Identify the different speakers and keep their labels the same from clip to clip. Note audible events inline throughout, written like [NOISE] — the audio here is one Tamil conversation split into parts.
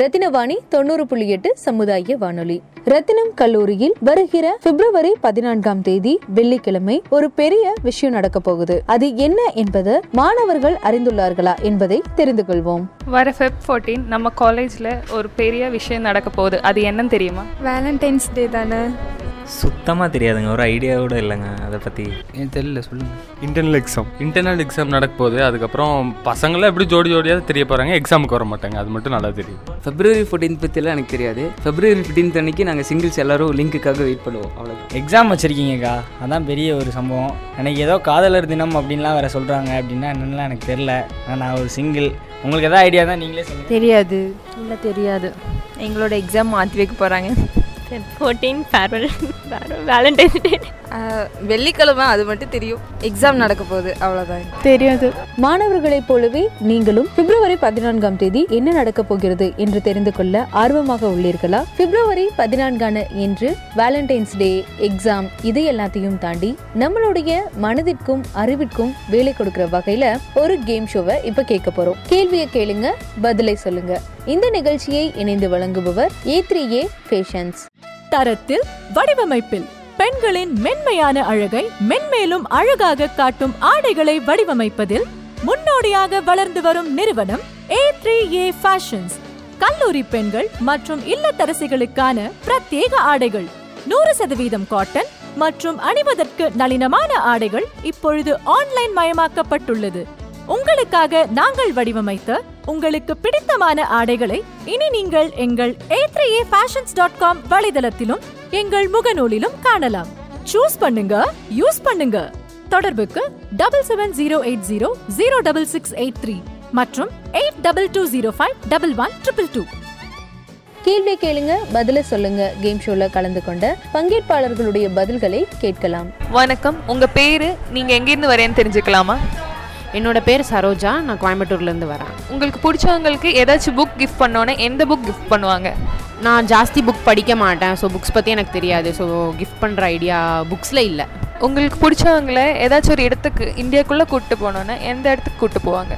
Speaker 1: ரத்தினவாணி தொண்ணூறு புள்ளி எட்டு சமுதாய வானொலி. ரத்தினம் கல்லூரியில் வருகிற பிப்ரவரி பதினான்காம் தேதி வெள்ளிக்கிழமை ஒரு பெரிய விஷயம் நடக்க போகுது. அது என்ன என்பது மாணவர்கள் அறிந்துள்ளார்களா என்பதை தெரிந்து கொள்வோம்.
Speaker 2: வர ஃபெப் ஃபோர்டீன் நம்ம காலேஜில் ஒரு பெரிய விஷயம் நடக்க போகுது. அது என்னன்னு தெரியுமா?
Speaker 3: வேலண்டைன்ஸ் டே தானே?
Speaker 4: சுத்தமாக தெரியாதுங்க. ஒரு ஐடியா கூட இல்லைங்க. அதை பற்றி
Speaker 5: எனக்கு தெரியல சொல்லுங்கள்
Speaker 6: இன்டர்னல் எக்ஸாம் இன்டர்னல் எக்ஸாம் நடக்க போகுது. அதுக்கப்புறம் பசங்களாம் எப்படி ஜோடி ஜோடியாக தெரிய போகிறாங்க எக்ஸாமுக்கு வர மாட்டாங்க. அது மட்டும் நல்லா தெரியும்.
Speaker 5: ஃபெப்ரவரி ஃபோர்டீன் பற்றிலாம் எனக்கு தெரியாது. ஃபெப்ரவரி ஃபிஃப்டீன்த் அன்னைக்கு நாங்கள் சிங்கிள்ஸ் எல்லாரும் லிங்க்குக்காக வெயிட் பண்ணுவோம். அவ்வளோ
Speaker 7: எக்ஸாம் வச்சுருக்கீங்கக்கா. அதான் பெரிய ஒரு சம்பவம். எனக்கு ஏதோ காதலர் தினம் அப்படின்லாம் வேறு சொல்கிறாங்க அப்படின்னா என்னென்னலாம் எனக்கு தெரில நான் ஒரு சிங்கிள் உங்களுக்கு எதாவது ஐடியா தான் நீங்களே சொல்லுங்கள்
Speaker 3: தெரியாது.
Speaker 8: இல்லை தெரியாது.
Speaker 3: எங்களோட எக்ஸாம் மாற்றி வைக்க போகிறாங்க
Speaker 8: ஃபோர்டீன் ஃபேர்வெல் வேலண்டைன்ஸ் டே
Speaker 3: வெள்ளிக்கிழமை அது மட்டும் தெரியும். எக்ஸாம் நடக்க போகுது அவ்வளோதான்
Speaker 2: தெரியாது.
Speaker 1: மாணவர்களைப் போலவே நீங்களும் பிப்ரவரி பதினான்காம் தேதி என்ன நடக்க போகிறது என்று தெரிந்து கொள்ள ஆர்வமாக உள்ளீர்களா? பிப்ரவரி பதினான்கான என்று வேலண்டைன்ஸ் டே எக்ஸாம் இது எல்லாத்தையும் தாண்டி நம்மளுடைய மனதிற்கும் அறிவிற்கும் வேலை கொடுக்கிற வகையில ஒரு கேம் ஷோவை இப்ப கேட்க போறோம். கேள்வியை கேளுங்க பதிலை சொல்லுங்க. இந்த நிகழ்ச்சியை இணைந்து வழங்குபவர் ஏ த்ரீ ஏ ஃபேஷன்ஸ்
Speaker 9: தரத்தில் வடிவமைப்பில் பெண்களின் மென்மையான அழகை மென்மேலும் அழகாக காட்டும் ஆடைகளை வடிவமைப்பதில் முன்னோடியாக வளர்ந்து வரும் நிறுவனம் ஏ த்ரீ ஏ ஃபேஷன்ஸ் கல்லூரி பெண்கள் மற்றும் இல்லத்தரசிகளுக்கான பிரத்யேக ஆடைகள். நூறு சதவீதம் காட்டன் மற்றும் அணிவதற்கு நளினமான ஆடைகள் இப்பொழுது ஆன்லைன் மயமாக்கப்பட்டுள்ளது. உங்களுக்காக நாங்கள் வடிவமைத்த உங்களுக்கு பிடித்தமான ஆடைகளை இனி நீங்கள் எங்கள் A three A fashions dot com வலைதளத்திலும் எங்கள் முகநூலிலும் காணலாம். சூஸ் பண்ணுங்க யூஸ் பண்ணுங்க. தொடர்புக்கு double seven zero eight zero zero double six eight three மற்றும் eight double two zero five double one triple two
Speaker 1: கேள்வி கேளுங்க பதில சொல்லுங்க. கேம் ஷோல கலந்து கொண்ட பங்கேற்பாளர்களுடைய பதில்களை கேட்கலாம்.
Speaker 2: வணக்கம். உங்கள் பேர் நீங்கள் எங்கேருந்து வரேன்னு தெரிஞ்சுக்கலாமா?
Speaker 8: என்னோட பேர் சரோஜா நான் கோயம்புத்தூர்லேருந்து வரேன்.
Speaker 2: உங்களுக்கு பிடிச்சவங்களுக்கு ஏதாச்சும் புக் கிஃப்ட் பண்ணோன்னே எந்த புக் கிஃப்ட் பண்ணுவாங்க?
Speaker 8: நான் ஜாஸ்தி புக் படிக்க மாட்டேன். ஸோ புக்ஸ் பற்றி எனக்கு தெரியாது. ஸோ கிஃப்ட் பண்ணுற ஐடியா புக்ஸில் இல்லை.
Speaker 2: உங்களுக்கு பிடிச்சவங்கள ஏதாச்சும் ஒரு இடத்துக்கு இந்தியாக்குள்ளே கூப்பிட்டு போனோன்னா எந்த இடத்துக்கு கூப்பிட்டு போவாங்க?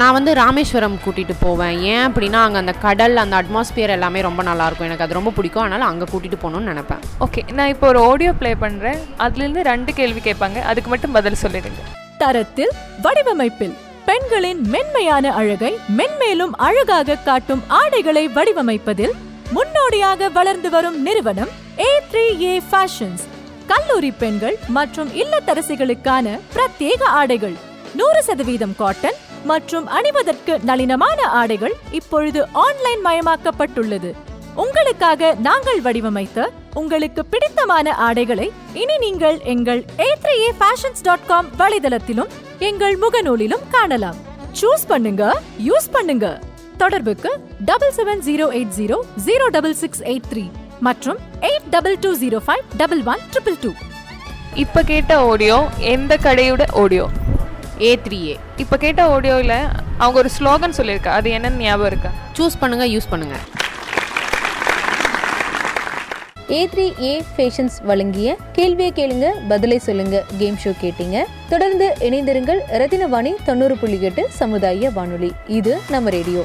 Speaker 8: நான் வந்து ராமேஸ்வரம் கூட்டிகிட்டு போவேன். ஏன் அப்படின்னா அங்கே அந்த கடல் அந்த அட்மாஸ்பியர் எல்லாமே ரொம்ப நல்லாயிருக்கும் எனக்கு அது ரொம்ப பிடிக்கும். அதனால் அங்கே கூட்டிகிட்டு போகணும்னு நினைப்பேன்.
Speaker 2: ஓகே நான் இப்போ ஒரு ஆடியோ ப்ளே பண்ணுறேன் அதுலேருந்து ரெண்டு கேள்வி கேட்பாங்க. அதுக்கு மட்டும் பதில் சொல்லிடுங்க.
Speaker 9: தரத்தில் வடிவமைப்பில் பெண்களின் மென்மையான அழகை மென்மேலும் அழகாக காட்டும் ஆடைகளை வடிவமைப்பதில் முன்னோடியாக வளர்ந்து வரும் நிறுவனம் ஏ த்ரீ ஏ ஃபேஷன்ஸ் கல்லூரி பெண்கள் மற்றும் இல்லத்தரசிகளுக்கான பிரத்யேக ஆடைகள் நூறு சதவீதம் காட்டன் மற்றும் அணிவதற்கு நளினமான ஆடைகள் இப்பொழுது ஆன்லைன் மயமாக்கப்பட்டுள்ளது. உங்களுக்காக நாங்கள் வடிவமைத்த உங்களுக்கு பிடித்தமான ஆடைகளை இனி நீங்கள் எங்கள் A three A fashions dot com வலைதளத்திலும் எங்கள் முகநூலிலும் காணலாம். சூஸ் பண்ணுங்க யூஸ் பண்ணுங்க. தொடர்புக்கு double seven zero eight zero zero double six eight three மற்றும் eight double two zero five double one triple two
Speaker 2: இப்போ கேட்ட ஆடியோ எந்த கடையோட ஆடியோ
Speaker 8: ஏ த்ரீ ஏ
Speaker 2: இப்போ கேட்ட ஆடியோவில் அவங்க ஒரு ஸ்லோகன் சொல்லியிருக்கா அது என்னன்னு ஞாபகம் இருக்கா?
Speaker 8: சூஸ் பண்ணுங்கள் யூஸ் பண்ணுங்கள்
Speaker 1: ஏ த்ரீ ஏ ஃபேஷன்ஸ் வழங்கிய கேள்வியை கேளுங்க பதிலை சொல்லுங்க கேம் ஷோ கேட்டீங்க. தொடர்ந்து இணைந்திருங்கள் ரத்தினவாணி தொண்ணூறு புள்ளி எட்டு சமுதாய வானொலி. இது நம்ம ரேடியோ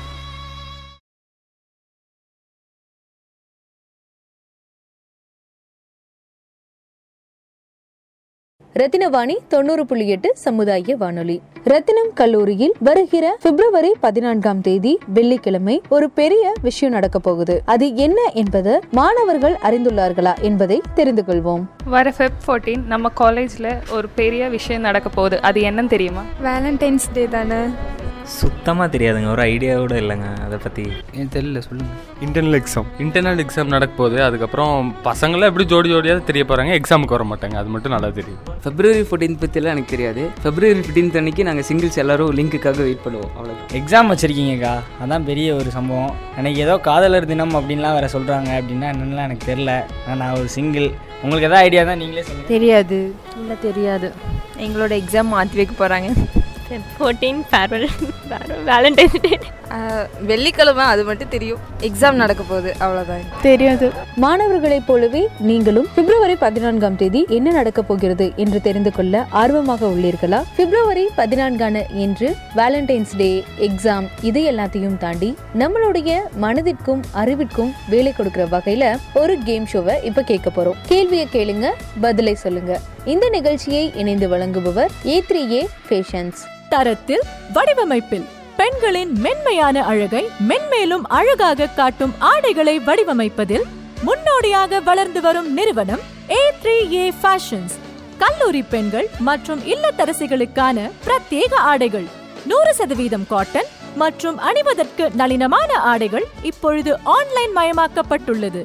Speaker 1: ரத்தினவாணி தொண்ணூறு புள்ளி எட்டு சமுதாய வானொலி. ரத்தினம் கல்லூரியில் வருகிற பிப்ரவரி பதினான்காம் தேதி வெள்ளிக்கிழமை ஒரு பெரிய விஷயம் நடக்க போகுது. அது என்ன என்பது மாணவர்கள் அறிந்துள்ளார்களா என்பதை தெரிந்து கொள்வோம்.
Speaker 2: வர ஃபெப் ஃபோர்டீன் நம்ம காலேஜில் ஒரு பெரிய விஷயம் நடக்க போகுது. அது என்னன்னு தெரியுமா?
Speaker 3: வேலண்டைன்ஸ் டே தானே?
Speaker 4: சுத்தமாக தெரியாதுங்க. ஒரு ஐடியா கூட இல்லைங்க. அதை பற்றி
Speaker 5: எனக்கு தெரியல சொல்லுங்கள்
Speaker 6: இன்டர்னல் எக்ஸாம் இன்டர்னல் எக்ஸாம் நடக்க போகுது. அதுக்கப்புறம் பசங்களாம் எப்படி ஜோடி ஜோடியாக தெரிய போகிறாங்க எக்ஸாமுக்கு வர மாட்டாங்க. அது மட்டும் நல்லா தெரியும்.
Speaker 5: ஃபெப்ரவரி ஃபோர்டீன் பற்றிலாம் எனக்கு தெரியாது. ஃபெப்ரவரி ஃபிஃப்டீன்த் அன்னைக்கு நாங்கள் சிங்கிள்ஸ் எல்லாரும் லிங்க்குக்காக வெயிட் பண்ணுவோம். அவ்வளோ
Speaker 7: எக்ஸாம் வச்சுருக்கீங்கக்கா. அதான் பெரிய ஒரு சம்பவம். எனக்கு ஏதோ காதலர் தினம் அப்படின்லாம் வேறு சொல்கிறாங்க அப்படின்னா என்னென்னலாம் எனக்கு தெரில நான் ஒரு சிங்கிள் உங்களுக்கு எதாவது ஐடியா தான் நீங்களே சொல்லுங்கள்
Speaker 3: தெரியாது.
Speaker 8: இல்லை தெரியாது.
Speaker 3: எங்களோட எக்ஸாம் மாற்றி வைக்க போகிறாங்க
Speaker 8: ஃபோர்டீன் ஃபேர்வெல் வேலண்டைன்ஸ் டே
Speaker 3: வெள்ளிக்கிழமை அது மட்டும் தெரியும். எக்ஸாம் நடக்க போகுது அவ்வளோதான்
Speaker 2: தெரியாது.
Speaker 1: மாணவர்களைப் போலவே நீங்களும் பிப்ரவரி பதினான்காம் தேதி என்ன நடக்க போகிறது என்று தெரிந்து கொள்ள ஆர்வமாக உள்ளீர்களா? பிப்ரவரி பதினான்கான என்று வேலண்டைன்ஸ் டே எக்ஸாம் இது எல்லாத்தையும் தாண்டி நம்மளுடைய மனதிற்கும் அறிவிற்கும் வேலை கொடுக்கிற வகையில ஒரு கேம் ஷோவை இப்ப கேட்க போறோம். கேள்வியை கேளுங்க பதிலை சொல்லுங்க. இந்த நிகழ்ச்சியை இணைந்து வழங்குபவர் ஏ த்ரீ ஏ ஃபேஷன்ஸ்
Speaker 9: தரத்தில் வடிவமைப்பில். பெண்களின் மென்மையான அழகை மென்மேலும் அழகாக காட்டும் ஆடைகளை வடிவமைப்பதில் முன்னோடியாக வளர்ந்து வரும் நிறுவனம் ஏ த்ரீ ஏ ஃபேஷன்ஸ் கல்லூரி பெண்கள் மற்றும் இல்லத்தரசிகளுக்கான பிரத்யேக ஆடைகள். நூறு சதவீதம் காட்டன் மற்றும் அணிவதற்கு நளினமான ஆடைகள் இப்பொழுது ஆன்லைன் மயமாக்கப்பட்டுள்ளது.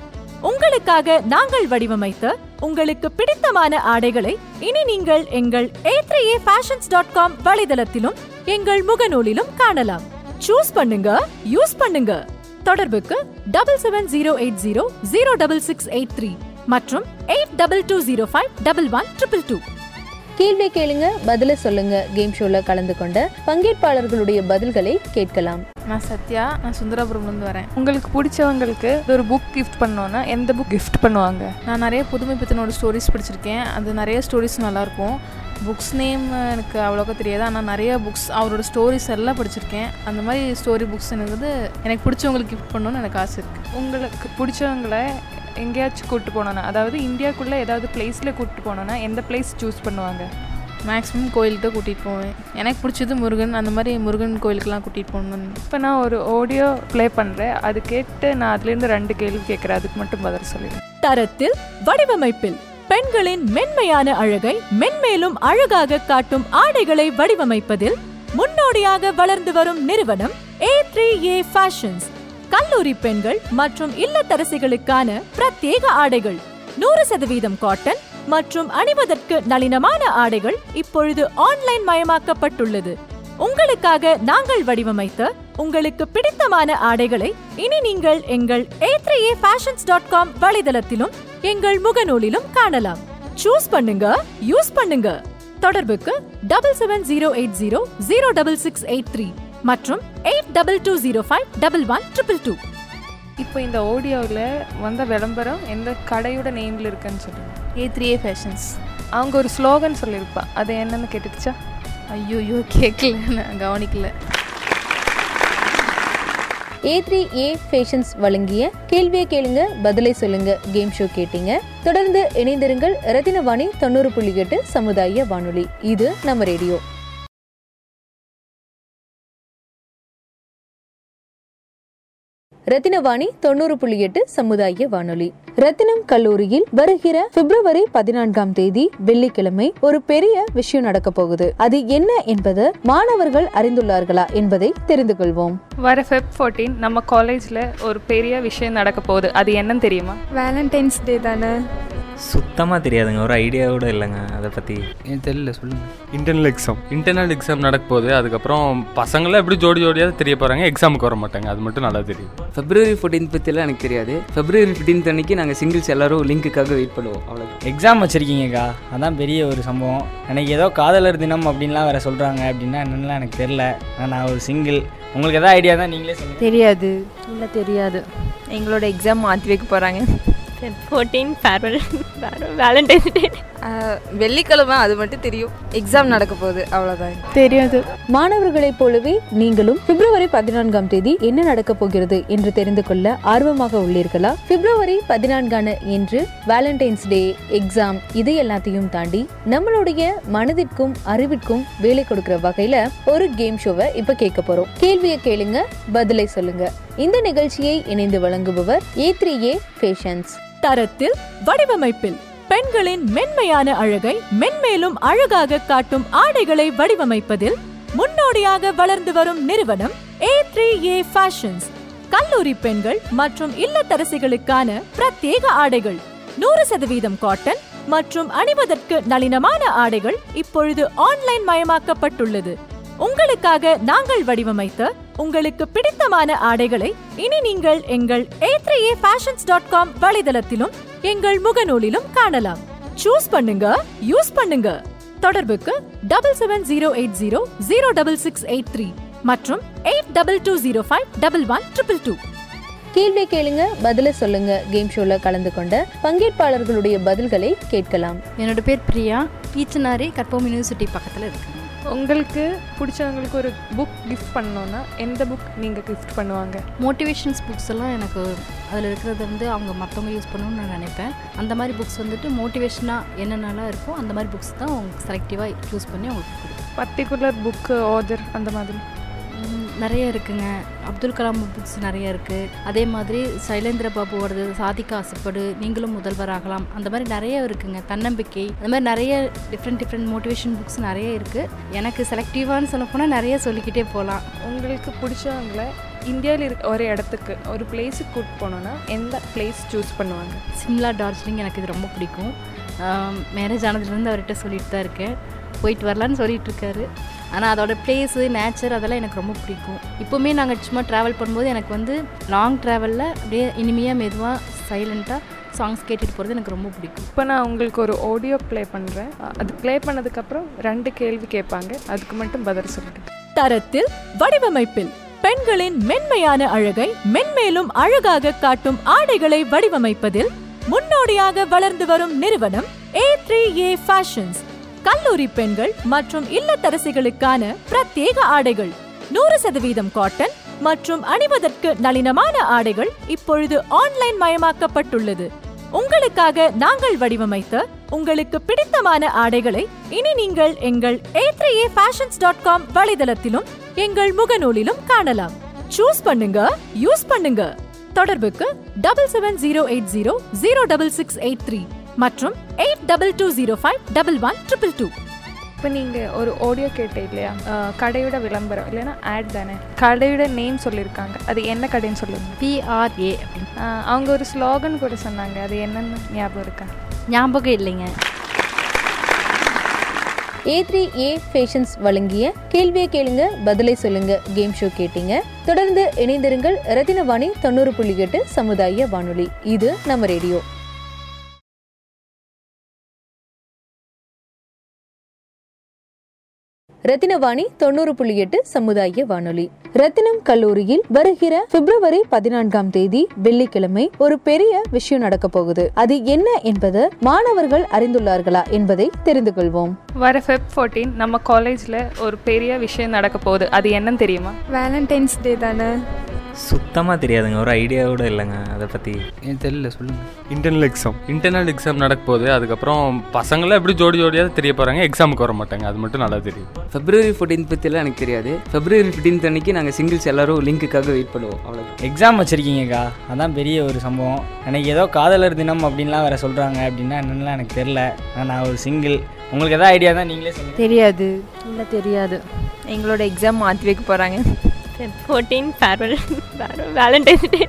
Speaker 9: உங்களுக்காக நாங்கள் வடிவமைத்த உங்களுக்கு பிடித்தமான ஆடைகளை இனி நீங்கள் எங்கள் A three A fashions dot com வலைதளத்திலும் எங்கள் முகநூலிலும் காணலாம். சூஸ் பண்ணுங்க யூஸ் பண்ணுங்க. தொடர்புக்கு double seven zero eight zero zero double six eight three மற்றும் eight double two zero five double one triple two
Speaker 1: கேள்வி கேளுங்க பதில சொல்லுங்க. கேம் ஷோல கலந்து கொண்ட பங்கேற்பாளர்களுடைய பதில்களை கேட்கலாம்.
Speaker 2: நான் சத்யா நான் சுந்தராபுரம்லேருந்து வரேன். உங்களுக்கு பிடிச்சவங்களுக்கு ஒரு புக் கிஃப்ட் பண்ணோன்னா எந்த புக் கிஃப்ட் பண்ணுவாங்க? நான் நிறைய புதுமை பித்தனோட ஸ்டோரிஸ் படிச்சிருக்கேன். அது நிறைய ஸ்டோரிஸ் நல்லாயிருக்கும். புக்ஸ் நேம் எனக்கு அவ்வளோக்கா தெரியாது. ஆனால் நிறைய புக்ஸ் அவரோட ஸ்டோரிஸ் எல்லாம் படிச்சிருக்கேன். அந்த மாதிரி ஸ்டோரி புக்ஸ் எனக்கு வந்து எனக்கு பிடிச்சவங்களுக்கு கிஃப்ட் பண்ணணும்னு எனக்கு ஆசை இருக்குது உங்களுக்கு பிடிச்சவங்களை எங்கேயாச்சும் கூப்பிட்டு போனோன்னா அதாவது இந்தியாக்குள்ளே ஏதாவது பிளேஸில் கூப்பிட்டு போனோன்னா எந்த பிளேஸ் சூஸ் பண்ணுவாங்க?
Speaker 10: மேக்ஸிமம் கோயிலுக்கு தான் கூட்டிகிட்டு போவேன். எனக்கு பிடிச்சது முருகன் அந்த மாதிரி முருகன் கோயிலுக்கெலாம் கூட்டிகிட்டு போகணுன்னு
Speaker 2: இப்போ நான் ஒரு ஆடியோ ப்ளே பண்ணுறேன் அது கேட்டு நான் அதுலேருந்து ரெண்டு கேள்வி கேட்குறேன். அதுக்கு மட்டும் பதில் சொல்லிடுறேன்.
Speaker 9: தரத்தில் வடிவமைப்பில் பெண்களின் மென்மையான அழகை மென்மேலும் அழகாக காட்டும் ஆடைகளை வடிவமைப்பதில் முன்னோடியாக வளர்ந்து வரும் நிறுவனம் ஏ த்ரீ ஏ ஃபேஷன்ஸ் கல்லூரி பெண்கள் மற்றும் இல்லத்தரசிகளுக்கான பிரத்யேக ஆடைகள். நூறு சதவீதம் காட்டன் மற்றும் அணிவதற்கு நளினமான ஆடைகள் இப்பொழுது ஆன்லைன் மயமாக்கப்பட்டுள்ளது. உங்களுக்காக நாங்கள் வடிவமைத்த உங்களுக்கு பிடித்தமான ஆடைகளை இனி நீங்கள் எங்கள் A three A fashions dot com வலைதளத்திலும் எங்கள் முகநூலிலும் காணலாம். சூஸ் பண்ணுங்க யூஸ் பண்ணுங்க. தொடர்புக்கு double seven zero eight zero zero double six eight three மற்றும் eight double two zero five double one triple two
Speaker 2: இப்போ இந்த ஆடியோவில் வந்த விளம்பரம் எந்த கடையோட நேமில் இருக்குன்னு சொல்லுங்க.
Speaker 10: ஏ த்ரீ ஏ ஃபேஷன்ஸ்
Speaker 2: அவங்க ஒரு ஸ்லோகன் சொல்லியிருப்பா. அது என்னன்னு கேட்டுச்சா
Speaker 10: ஐயோ கேட்கல நான் கவனிக்கல.
Speaker 1: ஏ த்ரீ ஏ ஃபேஷன்ஸ் வழங்கிய கேள்வியை கேளுங்க பதிலை சொல்லுங்க கேம் ஷோ கேட்டீங்க. தொடர்ந்து இணைந்திருங்கள் ரத்தினவாணி தொண்ணூறு புள்ளி எட்டு சமுதாய வானொலி. இது நம்ம ரேடியோ. ரத்தினவாணி தொண்ணூறு புள்ளி எட்டு சமுதாய வானொலி. ரத்தினம் கல்லூரியில் வருகிற பிப்ரவரி பதினான்காம் தேதி வெள்ளிக்கிழமை ஒரு பெரிய விஷயம் நடக்க போகுது. அது என்ன என்பது மாணவர்கள் அறிந்துள்ளார்களா என்பதை தெரிந்து கொள்வோம்.
Speaker 2: வர ஃபெப் ஃபோர்டீன் நம்ம காலேஜில் ஒரு பெரிய விஷயம் நடக்க போகுது. அது என்னன்னு தெரியுமா?
Speaker 3: வேலண்டைன்ஸ் டே தானே.
Speaker 4: சுத்தமாக தெரியாதுங்க. ஒரு ஐடியா கூட இல்லைங்க. அதை பற்றி
Speaker 5: எனக்கு தெரியல சொல்லுங்கள்
Speaker 6: இன்டர்னல் எக்ஸாம் இன்டர்னல் எக்ஸாம் நடக்க போகுது. அதுக்கப்புறம் பசங்களாம் எப்படி ஜோடி ஜோடியாக தெரிய போகிறாங்க எக்ஸாமுக்கு வர மாட்டாங்க. அது மட்டும் நல்லா தெரியும்.
Speaker 5: ஃபெப்ரவரி ஃபோர்டீன் பற்றிலாம் எனக்கு தெரியாது. ஃபெப்ரவரி ஃபிஃப்டீன்த் அன்னைக்கு நாங்கள் சிங்கிள்ஸ் எல்லாரும் லிங்க்குக்காக வெயிட் பண்ணுவோம். அவ்வளோ
Speaker 7: எக்ஸாம் வச்சுருக்கீங்கக்கா. அதான் பெரிய ஒரு சம்பவம். எனக்கு ஏதோ காதலர் தினம் அப்படின்லாம் வேறு சொல்கிறாங்க அப்படின்னா என்னென்னலாம் எனக்கு தெரில நான் ஒரு சிங்கிள் உங்களுக்கு எதாவது ஐடியா தான் நீங்களே சொல்லுங்கள்
Speaker 3: தெரியாது. இல்லை தெரியாது. எங்களோட எக்ஸாம் மாற்றி வைக்க போகிறாங்க
Speaker 11: ஃபோர்டீன் ஃபேர்வெல் வேலண்டைன்ஸ் டே
Speaker 3: வெள்ளிக்கிழமை அது மட்டும் தெரியும். எக்ஸாம் நடக்க போகுது அவ்வளோதான்
Speaker 2: தெரியாது.
Speaker 1: மாணவர்களைப் போலவே நீங்களும் பிப்ரவரி பதினான்காம் தேதி என்ன நடக்க போகிறது என்று தெரிந்து கொள்ள ஆர்வமாக உள்ளீர்களா? பிப்ரவரி பதினான்கான என்று வேலண்டைன்ஸ் டே எக்ஸாம் இது எல்லாத்தையும் தாண்டி நம்மளுடைய மனதிற்கும் அறிவிற்கும் வேலை கொடுக்கிற வகையில ஒரு கேம் ஷோவை இப்ப கேட்க போறோம். கேள்வியை கேளுங்க பதிலை சொல்லுங்க. இந்த நிகழ்ச்சியை இணைந்து வழங்குபவர் ஏ த்ரீ ஏ ஃபேஷன்ஸ்
Speaker 9: தரத்தில் வடிவமைப்பில். பெண்களின் மென்மையான அழகை மென்மேலும் அழகாக காட்டும் ஆடைகளை வடிவமைப்பதில் முன்னோடியாக வளர்ந்து வரும் நிறுவனம் ஏ த்ரீ ஏ ஃபேஷன்ஸ் கல்லூரி பெண்கள் மற்றும் இல்லத்தரசிகளுக்கான பிரத்யேக ஆடைகள். நூறு சதவீதம் காட்டன் மற்றும் அணிவதற்கு நளினமான ஆடைகள் இப்பொழுது ஆன்லைன் மயமாக்கப்பட்டுள்ளது. உங்களுக்காக நாங்கள் வடிவமைத்த உங்களுக்கு பிடித்தமான ஆடைகளை இனி நீங்கள் எங்கள் A three A fashions dot com வலைதளத்திலும் எங்கள் முகநூலிலும் காணலாம். சூஸ் பண்ணுங்க யூஸ் பண்ணுங்க. தொடர்புக்கு double seven zero eight zero zero double six eight three மற்றும் eight double two zero five double one triple two
Speaker 1: கேள்வி கேளுங்க பதில சொல்லுங்க கேம் ஷோல கலந்து கொண்ட பங்கேற்பாளர்களுடைய பதில்களை கேட்கலாம்.
Speaker 12: என்னோட பேர் பிரியா பீச்சனாரி கற்போம் யூனிவர்சிட்டி பக்கத்தில் இருக்குங்க
Speaker 2: உங்களுக்கு பிடிச்சவங்களுக்கு ஒரு புக் கிஃப்ட் பண்ணோன்னா எந்த புக் நீங்கள் கிஃப்ட் பண்ணுவாங்க?
Speaker 12: மோட்டிவேஷன்ஸ் புக்ஸ் எல்லாம் எனக்கு அதில் இருக்கிறது வந்து அவங்க மற்றவங்க யூஸ் பண்ணணும்னு நான் நினைப்பேன். அந்த மாதிரி புக்ஸ் வந்துட்டு மோட்டிவேஷனாக என்னென்னலாம் இருக்கோ அந்த மாதிரி புக்ஸ் தான் அவங்க செலக்டிவாக சூஸ் பண்ணி அவங்களுக்கு
Speaker 2: பர்டிகுலர் புக்கு ஆதர் அந்த மாதிரி?
Speaker 12: நிறைய இருக்குங்க. அப்துல் கலாம் புக்ஸ் நிறைய இருக்குது அதே மாதிரி சைலேந்திர பாபுவோடது சாதிக்க ஆசைப்படு நீங்களும் முதல்வராகலாம் அந்த மாதிரி நிறைய இருக்குங்க. தன்னம்பிக்கை அந்த மாதிரி நிறைய டிஃப்ரெண்ட் டிஃப்ரெண்ட் மோட்டிவேஷன் புக்ஸ் நிறைய இருக்குது எனக்கு செலக்டிவான்னு சொல்ல போனால் நிறைய சொல்லிக்கிட்டே போகலாம்
Speaker 2: உங்களுக்கு பிடிச்சவங்கள இந்தியாவில் இருக்க ஒரு இடத்துக்கு ஒரு பிளேஸுக்கு கூட்டு போனோன்னா எந்த பிளேஸ் சூஸ் பண்ணுவாங்க?
Speaker 12: சிம்லா டார்ஜிலிங் எனக்கு இது ரொம்ப பிடிக்கும். மேரேஜ் ஆனதுலேருந்து அவர்கிட்ட சொல்லிட்டு தான் இருக்கேன். போயிட்டு வரலான்னு சொல்லிட்டு இருக்காரு ஆனால் அதோட பிளேஸு நேச்சர் அதெல்லாம் எனக்கு ரொம்ப பிடிக்கும். இப்போவுமே நாங்கள் சும்மா ட்ராவல் பண்ணும்போது எனக்கு வந்து லாங் ட்ராவலில் அப்படியே இனிமையாக மெதுவாக சைலண்ட்டாக சாங்ஸ் கேட்டுட்டு போகிறது எனக்கு ரொம்ப பிடிக்கும்.
Speaker 2: இப்போ நான் உங்களுக்கு ஒரு ஆடியோ ப்ளே பண்ணுறேன் அது ப்ளே பண்ணதுக்கப்புறம் ரெண்டு கேள்வி கேட்பாங்க. அதுக்கு மட்டும் பதில் சொல்லுங்கள்
Speaker 9: தரத்தில் வடிவமைப்பில் பெண்களின் மென்மையான அழகை மென்மேலும் அழகாக காட்டும் ஆடைகளை வடிவமைப்பதில் முன்னோடியாக வளர்ந்து வரும் நிறுவனம் ஏ த்ரீ ஏ ஃபேஷன்ஸ் கல்லூரி பெண்கள் மற்றும் இல்லத்தரசிகளுக்கான பிரத்யேக ஆடைகள். நூறு சதவீதம் காட்டன் மற்றும் அணிவதற்கு நளினமான ஆடைகள் இப்பொழுது ஆன்லைன் மயமாக்கப்பட்டுள்ளது. உங்களுக்காக நாங்கள் வடிவமைத்த உங்களுக்கு பிடித்தமான ஆடைகளை இனி நீங்கள் எங்கள் ஏ ஃபேஷன்ஸ் டாட் காம் வலைதளத்திலும் எங்கள் முகநூலிலும் காணலாம். சூஸ் பண்ணுங்க யூஸ் பண்ணுங்க. தொடர்புக்கு double seven zero eight zero zero double six eight three மற்றும் eight double two zero five double one triple two
Speaker 2: இப்போ நீங்கள் ஒரு ஆடியோ கேட்ட இல்லையா? கடையோட விளம்பரம் இல்லைன்னா ஆட் தானே? கடையோட நேம் சொல்லியிருக்காங்க அது என்ன கடைன்னு சொல்லுங்க.
Speaker 12: பிஆர்ஏ
Speaker 2: அவங்க ஒரு ஸ்லோகன் கூட சொன்னாங்க. அது என்னன்னு ஞாபகம் இருக்கா?
Speaker 12: ஞாபகம் இல்லைங்க.
Speaker 1: ஏ த்ரீ ஏ ஃபேஷன்ஸ் வழங்கிய கேள்வியை கேளுங்க பதிலை சொல்லுங்க கேம் ஷோ கேட்டீங்க. தொடர்ந்து இணைந்திருங்கள் ரத்தினவாணி தொண்ணூறு புள்ளி எட்டு சமுதாய வானொலி. இது நம்ம ரேடியோ ரத்தினவாணி தொண்ணூறு புள்ளி எட்டு சமுதாய வானொலி. ரத்தினம் கல்லூரியில் வருகிற பிப்ரவரி பதினான்காம் தேதி வெள்ளிக்கிழமை ஒரு பெரிய விஷயம் நடக்க போகுது. அது என்ன என்பது மாணவர்கள் அறிந்துள்ளார்களா என்பதை தெரிந்து கொள்வோம்.
Speaker 2: வர ஃபெப் ஃபோர்டீன் நம்ம காலேஜில் ஒரு பெரிய விஷயம் நடக்க போகுது. அது என்னன்னு தெரியுமா?
Speaker 3: வேலண்டைன்ஸ் டே தானே.
Speaker 4: சுத்தமாக தெரியாதுங்க. ஒரு ஐடியா கூட இல்லைங்க. அதை பற்றி
Speaker 5: எனக்கு தெரியல சொல்லுங்கள்
Speaker 6: இன்டர்னல் எக்ஸாம் இன்டர்னல் எக்ஸாம் நடக்க போகுது. அதுக்கப்புறம் பசங்களாம் எப்படி ஜோடி ஜோடியாக தெரிய போகிறாங்க எக்ஸாமுக்கு வர மாட்டாங்க. அது மட்டும் நல்லா தெரியும்.
Speaker 5: ஃபெப்ரவரி ஃபோர்டீன் பற்றிலாம் எனக்கு தெரியாது. ஃபெப்ரவரி ஃபிஃப்டீன்த் அன்னைக்கு நாங்கள் சிங்கிள்ஸ் எல்லாரும் லிங்க்குக்காக வெயிட் பண்ணுவோம். அவ்வளோதான்
Speaker 7: எக்ஸாம் வச்சுருக்கீங்கக்கா. அதான் பெரிய ஒரு சம்பவம். எனக்கு ஏதோ காதலர் தினம் அப்படின்லாம் வேறு சொல்கிறாங்க அப்படின்னா என்னென்னலாம் எனக்கு தெரில நான் ஒரு சிங்கிள் உங்களுக்கு எதாவது ஐடியா தான் நீங்களே சொல்லுங்கள்
Speaker 3: தெரியாது. இல்லை தெரியாது. எங்களோட எக்ஸாம் மாற்றி வைக்க போகிறாங்க
Speaker 11: ஃபோர்டீன் ஃபேர்வெல் வேலண்டைன்ஸ் டே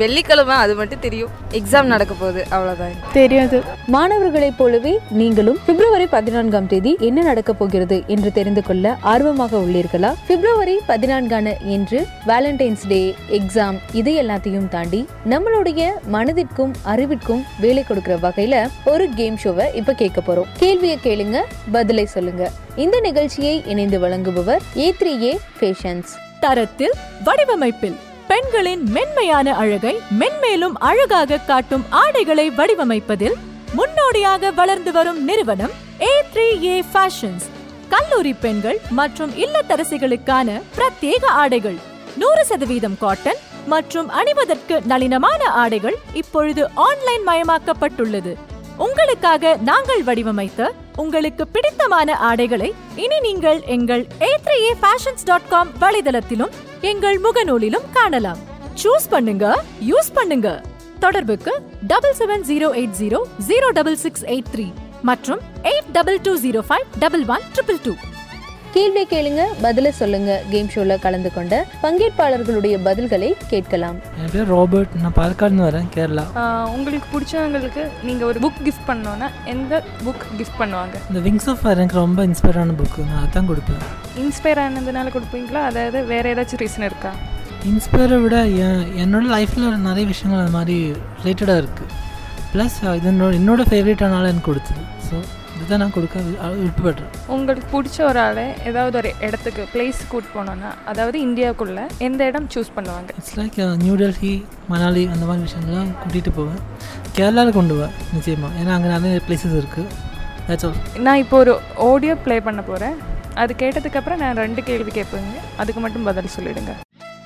Speaker 3: வெள்ளிக்கிழமை அது மட்டும் தெரியும். எக்ஸாம் நடக்க போகுது அவ்வளோதான்
Speaker 2: தெரியாது.
Speaker 1: மாணவர்களைப் போலவே நீங்களும் பிப்ரவரி பதினான்காம் தேதி என்ன நடக்க போகிறது என்று தெரிந்து கொள்ள ஆர்வமாக உள்ளீர்களா? பிப்ரவரி பதினான்கான என்று வேலண்டைன்ஸ் டே எக்ஸாம் இது எல்லாத்தையும் தாண்டி நம்மளுடைய மனதிற்கும் அறிவிற்கும் வேலை கொடுக்கிற வகையில ஒரு கேம் ஷோவை இப்ப கேட்க போறோம். கேள்வியை கேளுங்க பதிலை சொல்லுங்க. இந்த நிகழ்ச்சியை இணைந்து வழங்குபவர் ஏ த்ரீ ஏ ஃபேஷன்ஸ்
Speaker 9: தரத்தில் வடிவமைப்பில் பெண்களின் மென்மையான அழகை மென்மேலும் அழகாக காட்டும் ஆடைகளை வடிவமைப்பதில் முன்னோடியாக வளர்ந்து வரும் நிறுவனம் ஏ த்ரீ ஏ ஃபேஷன்ஸ் கல்லூரி பெண்கள் மற்றும் இல்லத்தரசிகளுக்கான பிரத்யேக ஆடைகள். நூறு சதவீதம் காட்டன் மற்றும் அணிவதற்கு நளினமான ஆடைகள் இப்பொழுது ஆன்லைன் மயமாக்கப்பட்டுள்ளது. உங்களுக்காக நாங்கள் வடிவமைத்த உங்களுக்கு பிடித்தமான ஆடைகளை இனி நீங்கள் எங்கள் ஏ ஃபேஷன்ஸ் டாட் காம் வலைதளத்திலும் எங்கள் முகநூலிலும் காணலாம். சூஸ் பண்ணுங்க யூஸ் பண்ணுங்க. தொடர்புக்கு double seven zero eight zero zero double six eight three மற்றும் eight double two zero five double one triple two
Speaker 1: கேள்வி கேளுங்க பதில சொல்லுங்க. கேம் ஷோல கலந்து கொண்ட பங்கேற்பாளர்களுடைய பதில்களை கேட்கலாம்.
Speaker 13: என் பேர் ராபர்ட் நான் பாலக்காடுன்னு வரேன் கேரளா.
Speaker 2: உங்களுக்கு பிடிச்சவங்களுக்கு நீங்கள் ஒரு புக் கிஃப்ட் பண்ணோன்னா எந்த புக் கிஃப்ட் பண்ணுவாங்க?
Speaker 13: இந்த விங்ஸ் ஆஃப் ஃபயர் எனக்கு ரொம்ப இன்ஸ்பயரான புக்கு நான் அதான் கொடுப்பேன்.
Speaker 2: இன்ஸ்பயர் ஆனதுனால கொடுப்பீங்களா? அதாவது வேறு ஏதாச்சும் ரீசன் இருக்கா?
Speaker 13: இன்ஸ்பயரை விட என் என்னோட லைஃப்பில் நிறைய விஷயங்கள் அது மாதிரி ரிலேட்டடாக இருக்குது ப்ளஸ் இது என்னோட என்னோட ஃபேவரேட்டானால எனக்கு கொடுத்தது. ஸோ இதுதான் நான் கொடுக்க விருப்பப்படுறேன்
Speaker 2: உங்களுக்கு பிடிச்ச ஒரு ஆளை ஏதாவது ஒரு இடத்துக்கு பிளேஸ் கூட்டு போனோன்னா அதாவது இந்தியாவுக்குள்ள எந்த இடம் சூஸ் பண்ணுவாங்க?
Speaker 13: It's like new Delhi Manali அந்த மாதிரி விஷயங்கள்லாம் கூட்டிகிட்டு போவேன். கேரளாவில் கொண்டு போவேன் நிச்சயமாக ஏன்னா அங்கே நிறைய பிளேசஸ் இருக்குது தட்ஸ் ஆல்
Speaker 2: நான் இப்போ ஒரு ஆடியோ ப்ளே பண்ண போகிறேன் அது கேட்டதுக்கப்புறம் நான் ரெண்டு கேள்வி கேட்பேங்க. அதுக்கு மட்டும் பதில் சொல்லிடுங்க.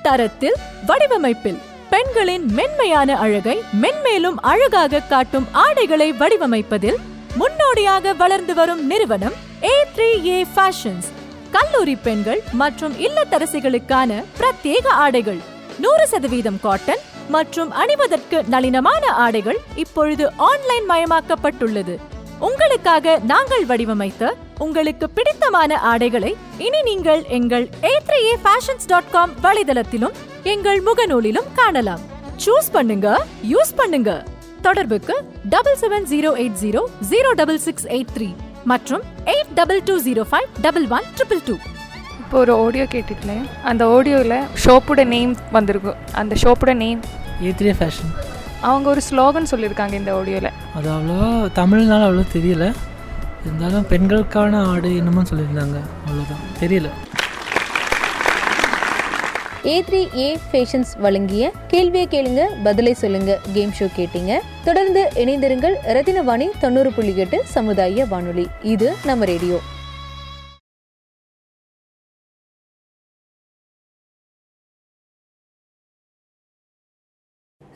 Speaker 9: தரத்தில் வடிவமைப்பில் பெண்களின் மென்மையான அழகை மென்மேலும் அழகாக காட்டும் ஆடைகளை வடிவமைப்பதில் முன்னோடியாக வளர்ந்து வரும் நிறுவனம் ஏ த்ரீ ஏ ஃபேஷன்ஸ் கல்லூரி பெண்கள் மற்றும் இல்லத்தரசிகளுக்கான பிரத்யேக ஆடைகள். நூறு சதவீதம் காட்டன் மற்றும் அணிவதற்கு நளினமான ஆடைகள் இப்பொழுது ஆன்லைன் மயமாக்கப்பட்டுள்ளது. உங்களுக்காக நாங்கள் வடிவமைத்த உங்களுக்கு பிடித்தமான ஆடைகளை இனி நீங்கள் எங்கள் A three A fashions dot com வலைதளத்திலும் எங்கள் முகநூலிலும் காணலாம். சூஸ் பண்ணுங்க யூஸ் பண்ணுங்க. தொடர்புக்கு double seven zero eight zero zero double six eight three மற்றும் eight double two zero five double one triple two
Speaker 2: இப்போ ஒரு ஆடியோ கேட்டுட்டேன் அந்த ஆடியோவில் ஷோப்போட நேம் வந்திருக்கும் அந்த ஷோப்போட நேம்
Speaker 13: ஏ த்ரீ ஃபேஷன்
Speaker 2: அவங்க ஒரு ஸ்லோகன் சொல்லியிருக்காங்க இந்த ஆடியோவில்
Speaker 13: அது அவ்வளோவா தமிழ்னால அவ்வளோ தெரியல. இருந்தாலும் பெண்களுக்கான ஆடு என்னமோ சொல்லியிருந்தாங்க. அவ்வளோதான். தெரியல.
Speaker 1: ஏ த்ரீ ஏ ஃபேஷன்ஸ் வழங்கிய கேள்வியை கேளுங்க பதிலை சொல்லுங்க கேம் ஷோ கேட்டீங்க. தொடர்ந்து இணைந்திருங்கள் ரத்தினவாணி தொண்ணூறு புள்ளி எட்டு சமுதாய வானொலி. இது நம்ம ரேடியோ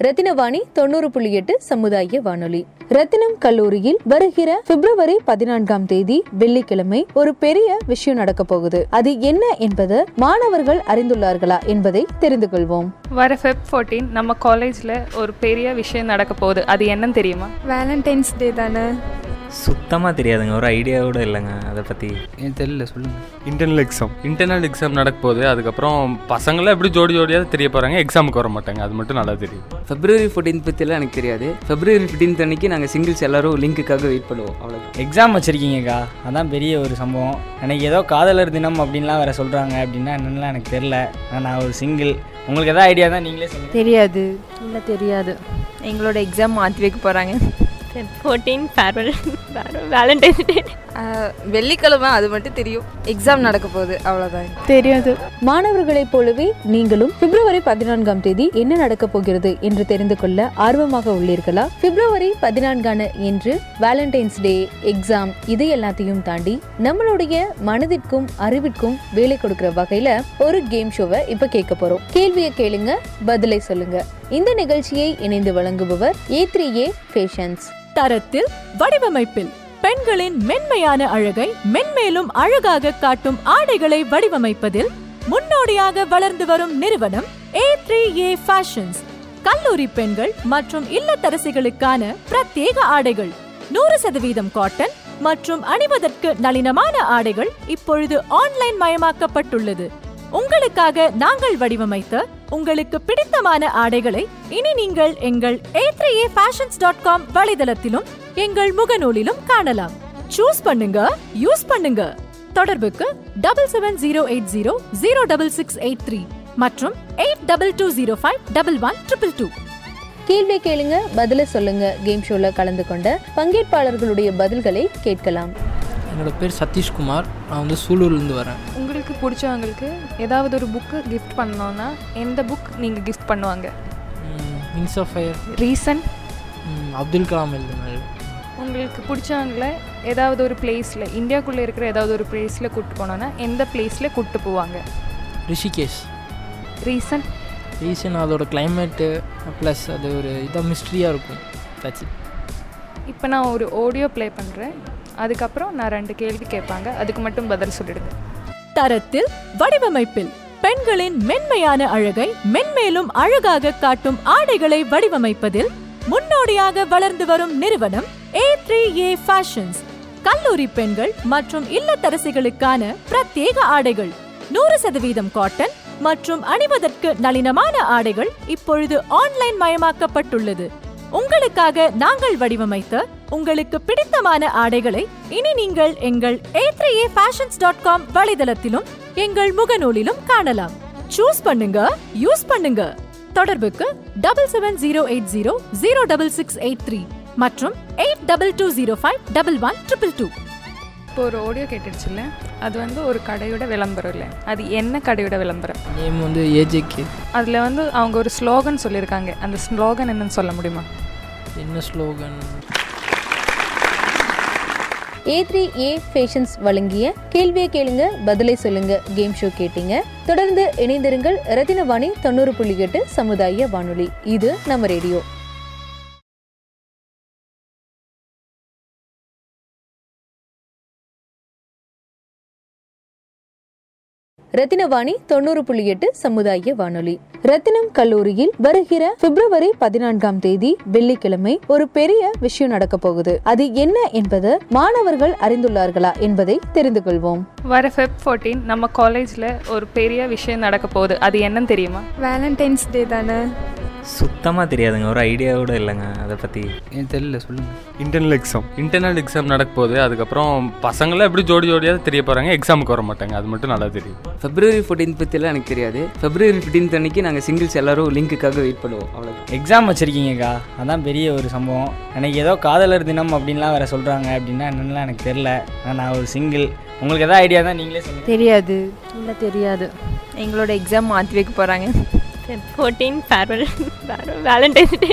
Speaker 1: ரத்தினவாணி தொண்ணூறு புள்ளி எட்டு சமுதாய வானொலி. ரத்தினம் கல்லூரியில் வருகிற பிப்ரவரி பதினான்காம் தேதி வெள்ளிக்கிழமை ஒரு பெரிய விஷயம் நடக்க போகுது. அது என்ன என்பது மாணவர்கள் அறிந்துள்ளார்களா என்பதை தெரிந்து கொள்வோம்.
Speaker 2: வர ஃபெப் ஃபோர்டீன் நம்ம காலேஜில் ஒரு பெரிய விஷயம் நடக்க போகுது. அது என்னன்னு தெரியுமா?
Speaker 3: வேலண்டைன்ஸ் டே தானே.
Speaker 4: சுத்தமாக தெரியாதுங்க. ஒரு ஐடியா கூட இல்லைங்க. அதை பற்றி
Speaker 5: எனக்கு தெரியல சொல்லுங்கள்
Speaker 6: இன்டர்னல் எக்ஸாம் இன்டர்னல் எக்ஸாம் நடக்க போகுது. அதுக்கப்புறம் பசங்களாம் எப்படி ஜோடி ஜோடியாக தெரிய போகிறாங்க எக்ஸாமுக்கு வர மாட்டாங்க. அது மட்டும் நல்லா தெரியும்.
Speaker 5: ஃபெப்ரவரி ஃபோர்டீன் பற்றிலாம் எனக்கு தெரியாது. ஃபெப்ரவரி ஃபிஃப்டீன்த் அன்னைக்கு நாங்கள் சிங்கிள்ஸ் எல்லாரும் லிங்க்குக்காக வெயிட் பண்ணுவோம். அவ்வளோதான்
Speaker 7: எக்ஸாம் வச்சுருக்கீங்கக்கா. அதான் பெரிய ஒரு சம்பவம். எனக்கு ஏதோ காதலர் தினம் அப்படின்லாம் வேறு சொல்கிறாங்க அப்படின்னா என்னென்னலாம் எனக்கு தெரில நான் ஒரு சிங்கிள் உங்களுக்கு எதாவது ஐடியா தான் நீங்களே சொல்லுங்கள்
Speaker 3: தெரியாது. இல்லை தெரியாது. எங்களோட எக்ஸாம் மாற்றி வைக்க போகிறாங்க
Speaker 11: ஃபோர்டீன் ஃபேர்வெல் வேலண்டைன்ஸ் டே
Speaker 3: வெள்ளிக்கிழமை அது மட்டும் தெரியும். எக்ஸாம் நடக்க போகுது அவ்வளோதான்
Speaker 2: தெரியாது.
Speaker 1: மாணவர்களைப் போலவே நீங்களும் பிப்ரவரி பதினான்காம் தேதி என்ன நடக்க போகிறது என்று தெரிந்து கொள்ள ஆர்வமாக உள்ளீர்களா? பிப்ரவரி பதினான்கான என்று வேலண்டைன்ஸ் டே எக்ஸாம் இது எல்லாத்தையும் தாண்டி நம்மளுடைய மனதிற்கும் அறிவிற்கும் வேலை கொடுக்கிற வகையில ஒரு கேம் ஷோவை இப்ப கேட்க போறோம். கேள்வியை கேளுங்க பதிலை சொல்லுங்க. இந்த நிகழ்ச்சியை இணைந்து வழங்குபவர் ஏ த்ரீ ஏ ஃபேஷன்ஸ்
Speaker 9: தரத்தில் வடிவமைப்பில். பெண்களின் மென்மையான அழகை மென்மேலும் அழகாக காட்டும் ஆடைகளை வடிவமைப்பதில் முன்னோடியாக வளர்ந்து வரும் நிறுவனம் ஏ த்ரீ ஏ ஃபேஷன்ஸ் கல்லூரி பெண்கள் மற்றும் இல்லத்தரசிகளுக்கான பிரத்யேக ஆடைகள். நூறு சதவீதம் காட்டன் மற்றும் அணிவதற்கு நளினமான ஆடைகள் இப்பொழுது ஆன்லைன் மயமாக்கப்பட்டுள்ளது. உங்களுக்காக நாங்கள் வடிவமைத்த உங்களுக்கு பிடித்தமான ஆடைகளை இனி நீங்கள் எங்கள் A three A fashions dot com வலைதளத்திலும் எங்கள் முகநூலிலும் காணலாம். சூஸ் பண்ணுங்க யூஸ் பண்ணுங்க. தொடர்புக்கு double seven zero eight zero zero double six eight three மற்றும் eight double two zero five double one triple two
Speaker 1: கேள்வி கேளுங்க பதில சொல்லுங்க கேம் ஷோல கலந்து கொண்ட பங்கேற்பாளர்களுடைய பதில்களை கேட்கலாம்.
Speaker 13: என்னோட பேர் சதீஷ்குமார். நான் வந்து சூலூர்லேருந்து வரேன்.
Speaker 2: உங்களுக்கு பிடிச்சவங்களுக்கு ஏதாவது ஒரு புக்கு கிஃப்ட் பண்ணோன்னா எந்த புக் நீங்கள் கிஃப்ட் பண்ணுவாங்க?
Speaker 13: Wings of Fire
Speaker 2: reason
Speaker 13: Abdul Kalam எழுதினாரு
Speaker 2: உங்களுக்கு பிடிச்சவங்கள ஏதாவது ஒரு பிளேஸில் இந்தியாக்குள்ளே இருக்கிற ஏதாவது ஒரு பிளேஸில் கூப்பிட்டு போனோன்னா எந்த பிளேஸில் கூப்பிட்டு போவாங்க?
Speaker 13: ரிஷிகேஷ்.
Speaker 2: ரீசன்
Speaker 13: ரீசன் அதோட கிளைமேட்டு ப்ளஸ் அது ஒரு இதாக மிஸ்ட்ரியாக இருக்கும். தச்சு
Speaker 2: இப்போ நான் ஒரு ஆடியோ ப்ளே பண்ணுறேன் அதுக்கப்புறம் நான் ரெண்டு கேள்வி கேட்பாங்க. அதுக்கு மட்டும் பதில் சொல்லிடுங்க.
Speaker 9: தரத்தில் வடிவமைப்பில் பெண்களின் மென்மையான அழகை மென்மேலும் அழகாக காட்டும் ஆடைகளை வடிவமைப்பதில் முன்னோடியாக வளர்ந்து வரும் நிறுவனம் ஏ த்ரீ ஏ ஃபேஷன்ஸ் கல்லூரி பெண்கள் மற்றும் இல்லத்தரசிகளுக்கான பிரத்யேக ஆடைகள். நூறு சதவீதம் காட்டன் மற்றும் அணிவதற்கு நளினமான ஆடைகள் இப்பொழுது ஆன்லைன் மயமாக்கப்பட்டுள்ளது. உங்களுக்காக நாங்கள் வடிவமைத்த உங்களுக்கு பிடித்தமான ஆடைகளை இனி நீங்கள் எங்கள் ஏ ஃபேஷன்ஸ் டாட் காம் வலைதளத்திலும் எங்கள் முகநூலிலும் காணலாம். சூஸ் பண்ணுங்க யூஸ் பண்ணுங்க. தொடர்புக்கு double seven zero eight zero zero double six eight three மற்றும் eight double two zero five double one triple two
Speaker 2: இப்போ ஒரு ஆடியோ கேட்டுடுச்சுல்ல? அது வந்து ஒரு கடையோட விளம்பரம் இல்லை. அது என்ன கடையோட விளம்பரம்?
Speaker 13: நேம் வந்து ஏஜேகே
Speaker 2: அதில் வந்து அவங்க ஒரு ஸ்லோகன் சொல்லியிருக்காங்க. அந்த ஸ்லோகன் என்னன்னு சொல்ல முடியுமா?
Speaker 13: என்ன slogan?
Speaker 1: A three A fashions வழங்கிய கேள்வியை கேளுங்க பதிலை சொல்லுங்க கேம் ஷோ கேட்டீங்க. தொடர்ந்து இணைந்திருங்கள் ரத்தினவாணி தொண்ணூறு புள்ளி எட்டு சமுதாய வானொலி. இது நம்ம ரேடியோ. ரத்தினவாணி தொண்ணூறு புள்ளி எட்டு சமுதாய வானொலி. ரத்தினம் கல்லூரியில் வருகிற பிப்ரவரி பதினான்காம் தேதி வெள்ளிக்கிழமை ஒரு பெரிய விஷயம் நடக்க போகுது. அது என்ன என்பது மாணவர்கள் அறிந்துள்ளார்களா என்பதை தெரிந்து கொள்வோம்.
Speaker 2: வர ஃபெப் ஃபோர்டீன் நம்ம காலேஜில் ஒரு பெரிய விஷயம் நடக்க போகுது. அது என்னன்னு தெரியுமா?
Speaker 10: வேலண்டைன்ஸ் டே தானே.
Speaker 4: சுத்தமாக தெரியாதுங்க. ஒரு ஐடியா கூட இல்லைங்க. அதை பற்றி
Speaker 5: எனக்கு தெரியல சொல்லுங்கள்
Speaker 6: இன்டர்னல் எக்ஸாம் இன்டர்னல் எக்ஸாம் நடக்க போகுது. அதுக்கப்புறம் பசங்களாம் எப்படி ஜோடி ஜோடியாக தெரிய போகிறாங்க எக்ஸாமுக்கு வர மாட்டாங்க. அது மட்டும் நல்லா தெரியும்.
Speaker 5: ஃபெப்ரவரி ஃபோர்டீன் பற்றிலாம் எனக்கு தெரியாது. ஃபெப்ரவரி ஃபிஃப்டீன்த் அன்னைக்கு நாங்கள் சிங்கிள்ஸ் எல்லாரும் லிங்க்குக்காக வெயிட் பண்ணுவோம். அவ்வளோ
Speaker 7: எக்ஸாம் வச்சுருக்கீங்கக்கா. அதான் பெரிய ஒரு சம்பவம். எனக்கு ஏதோ காதலர் தினம் அப்படின்லாம் வேறு சொல்கிறாங்க அப்படின்னா என்னென்னலாம் எனக்கு தெரில ஆனா நான் ஒரு சிங்கிள் உங்களுக்கு எதாவது ஐடியா தான் நீங்களே சொல்லுங்கள்
Speaker 3: தெரியாது. இல்லை தெரியாது. எங்களோட எக்ஸாம் மாற்றி வைக்க போகிறாங்க
Speaker 11: ஃபோர்டீன் ஃபேர்வெல் வேலண்டைன்ஸ் டே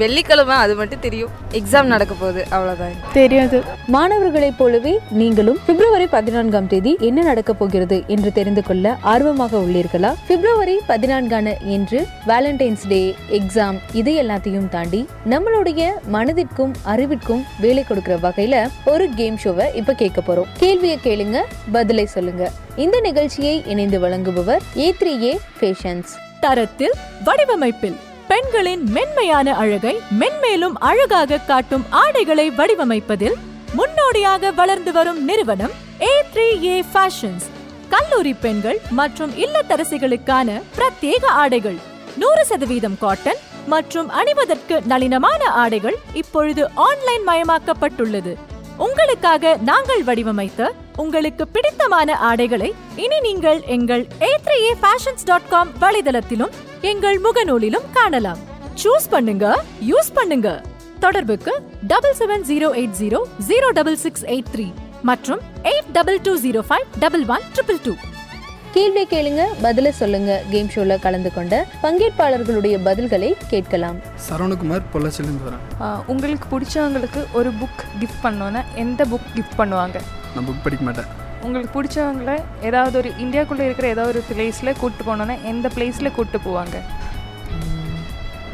Speaker 3: வெள்ளிக்கிழமை அது மட்டும் தெரியும். எக்ஸாம் நடக்க போகுது அவ்வளோதான்
Speaker 10: தெரியாது.
Speaker 1: மாணவர்களைப் போலவே நீங்களும் பிப்ரவரி பதினான்காம் தேதி என்ன நடக்க போகிறது என்று தெரிந்து கொள்ள ஆர்வமாக உள்ளீர்களா? பிப்ரவரி பதினான்கான என்று வேலண்டைன்ஸ் டே எக்ஸாம் இது எல்லாத்தையும் தாண்டி நம்மளுடைய மனதிற்கும் அறிவிற்கும் வேலை கொடுக்கிற வகையில ஒரு கேம் ஷோவை இப்ப கேட்க போறோம். கேள்வியை கேளுங்க பதிலை சொல்லுங்க. இந்த நிகழ்ச்சியை இணைந்து வழங்குபவர் ஏ த்ரீ ஏ ஃபேஷன்ஸ்
Speaker 9: தரத்தில் வடிவமைப்பில் பெண்களின் மென்மையான அழகை மென்மேலும் அழகாக காட்டும் ஆடைகளை வடிவமைப்பதில் முன்னோடியாக வளர்ந்து வரும் நிறுவனம் ஏ த்ரீ ஏ ஃபேஷன்ஸ் கல்லூரி பெண்கள் மற்றும் இல்லத்தரசிகளுக்கான பிரத்யேக ஆடைகள். நூறு சதவீதம் காட்டன் மற்றும் அணிவதற்கு நளினமான ஆடைகள் இப்பொழுது ஆன்லைன் மயமாக்கப்பட்டுள்ளது. உங்களுக்காக நாங்கள் வடிவமைத்த உங்களுக்கு பிடித்தமான ஆடைகளை இனி நீங்கள் எங்கள் ஏ ஃபேஷன்ஸ் டாட் காம் வலைதளத்திலும் எங்கள் முகநூலிலும் காணலாம். சூஸ் பண்ணுங்க யூஸ் பண்ணுங்க. தொடர்புக்கு double seven zero eight zero zero double six eight three மற்றும் eight double two zero five double one triple two
Speaker 1: கேள்வி கேளுங்க பதில சொல்லுங்க. கேம் ஷோல கலந்து கொண்ட பங்கேற்பாளர்களுடைய பதில்களை கேட்கலாம்.
Speaker 14: சரவணகுமார் பொள்ளாச்சிலேருந்து வரேன்.
Speaker 2: உங்களுக்கு பிடிச்சவங்களுக்கு ஒரு புக் கிஃப்ட் பண்ணோன்னா எந்த புக் கிஃப்ட் பண்ணுவாங்க?
Speaker 14: நான் புக் படிக்க மாட்டேன்.
Speaker 2: உங்களுக்கு பிடிச்சவங்கள ஏதாவது ஒரு இந்தியாக்குள்ளே இருக்கிற ஏதாவது ஒரு பிளேஸில் கூப்பிட்டு போனோன்னா எந்த பிளேஸில் கூப்பிட்டு போவாங்க?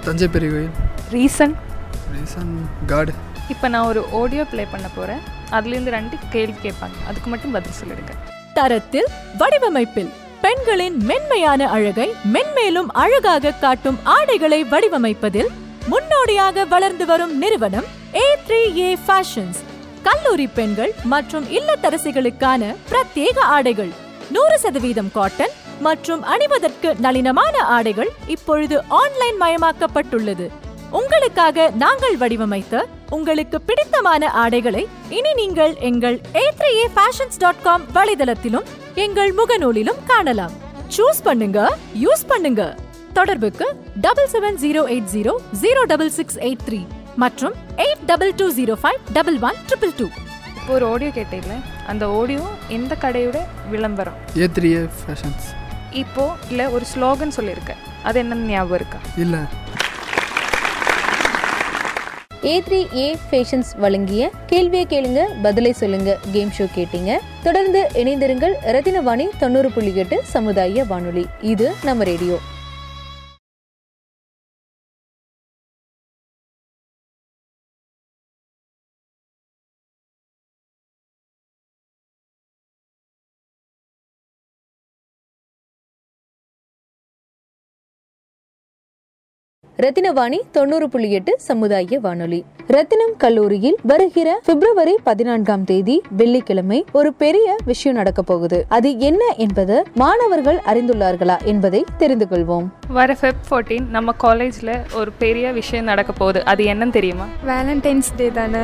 Speaker 14: தஞ்சை பெரிய கோயில்
Speaker 2: ரீசன்?
Speaker 14: ரீசன் காடு
Speaker 2: இப்போ நான் ஒரு ஆடியோ ப்ளே பண்ண போகிறேன் அதுலேருந்து ரெண்டு கேள்வி கேட்பாங்க. அதுக்கு மட்டும் பதில் சொல்லிடுங்க.
Speaker 9: தரத்தில் வடிவமைப்பில் பெண்களின் மென்மையான அழகை மென்மேலும் அழகாக காட்டும் ஆடைகளை வடிவமைப்பதில் முன்னோடியாக வளர்ந்து வரும் நிறுவனம் ஏ த்ரீ ஏ ஃபேஷன்ஸ் கல்லூரி பெண்கள் மற்றும் இல்லத்தரசிகளுக்கான பிரத்யேக ஆடைகள். நூறு சதவீதம் காட்டன் மற்றும் அணிவதற்கு நளினமான ஆடைகள் இப்பொழுது ஆன்லைன் மயமாக்கப்பட்டுள்ளது. உங்களுக்காக நாங்கள் வடிவமைத்த உங்களுக்கு பிடித்தமான ஆடைகளை இனி நீங்கள் எங்கள் A three A fashions dot com வலைதளத்திலும் எங்கள் முகநூலிலும் காணலாம். சூஸ் பண்ணுங்க யூஸ் பண்ணுங்க. தொடர்புக்கு double seven zero eight zero zero double six eight three மற்றும் eight double two zero five double one triple two
Speaker 2: இப்போ ஒரு ஆடியோ கேட்டீங்களே அந்த ஆடியோ எந்த கடையோட விளம்பரம்.
Speaker 14: ஏ த்ரீ ஏ ஃபேஷன்ஸ்
Speaker 2: இப்போ இல்லை ஒரு ஸ்லோகன் சொல்லியிருக்கேன் அது என்னன்னு ஞாபகம் இருக்கா?
Speaker 14: இல்லை.
Speaker 1: ஏ த்ரீ ஏ ஃபேஷன்ஸ் வழங்கிய கேள்வியை கேளுங்க பதிலை சொல்லுங்க கேம் ஷோ கேட்டீங்க. தொடர்ந்து இணைந்திருங்கள் ரத்தினவாணி தொண்ணூறு புள்ளி எட்டு சமுதாய வானொலி. இது நம்ம ரேடியோ. ரத்தினவாணி தொண்ணூறு புள்ளி எட்டு சமுதாய வானொலி. ரத்தினம் கல்லூரியில் வருகிற பிப்ரவரி பதினான்காம் தேதி வெள்ளிக்கிழமை ஒரு பெரிய விஷயம் நடக்க போகுது. அது என்ன என்பது மாணவர்கள் அறிந்துள்ளார்களா என்பதை தெரிந்து கொள்வோம்.
Speaker 2: வர ஃபெப் ஃபோர்டீன் நம்ம காலேஜில் ஒரு பெரிய விஷயம் நடக்க போகுது. அது என்னன்னு தெரியுமா?
Speaker 10: வேலண்டைன்ஸ் டே தானே.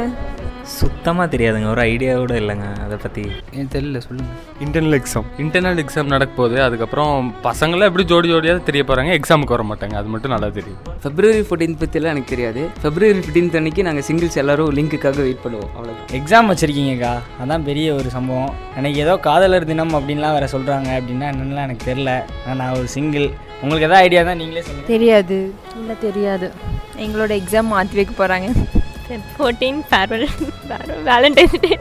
Speaker 4: சுத்தமாக தெரியாதுங்க. ஒரு ஐடியா கூட இல்லைங்க. அதை பற்றி
Speaker 5: எனக்கு தெரியல சொல்லுங்கள்
Speaker 6: இன்டர்னல் எக்ஸாம் இன்டர்னல் எக்ஸாம் நடக்க போகுது. அதுக்கப்புறம் பசங்களாம் எப்படி ஜோடி ஜோடியாக தெரிய போகிறாங்க எக்ஸாமுக்கு வர மாட்டாங்க. அது மட்டும் நல்லா தெரியும்.
Speaker 5: ஃபெப்ரவரி ஃபோர்டீன் பற்றிலாம் எனக்கு தெரியாது. ஃபெப்ரவரி ஃபிஃப்டீன்த் அன்னைக்கு நாங்கள் சிங்கிள்ஸ் எல்லாரும் லிங்க்குக்காக வெயிட் பண்ணுவோம். அவ்வளோதான்
Speaker 7: எக்ஸாம் வச்சுருக்கீங்கக்கா. அதான் பெரிய ஒரு சம்பவம். எனக்கு ஏதோ காதலர் தினம் அப்படின்லாம் வேறு சொல்கிறாங்க அப்படின்னா என்னென்னலாம் எனக்கு தெரில ஆனால் நான் ஒரு சிங்கிள் உங்களுக்கு எதாவது ஐடியா தான் நீங்களே சொல்லுங்கள்
Speaker 3: தெரியாது. இல்லை தெரியாது. எங்களோட எக்ஸாம் மாற்றி வைக்க போகிறாங்க
Speaker 11: ஃபோர்டீன் ஃபேர்வெல் வேலண்டைன்ஸ் டே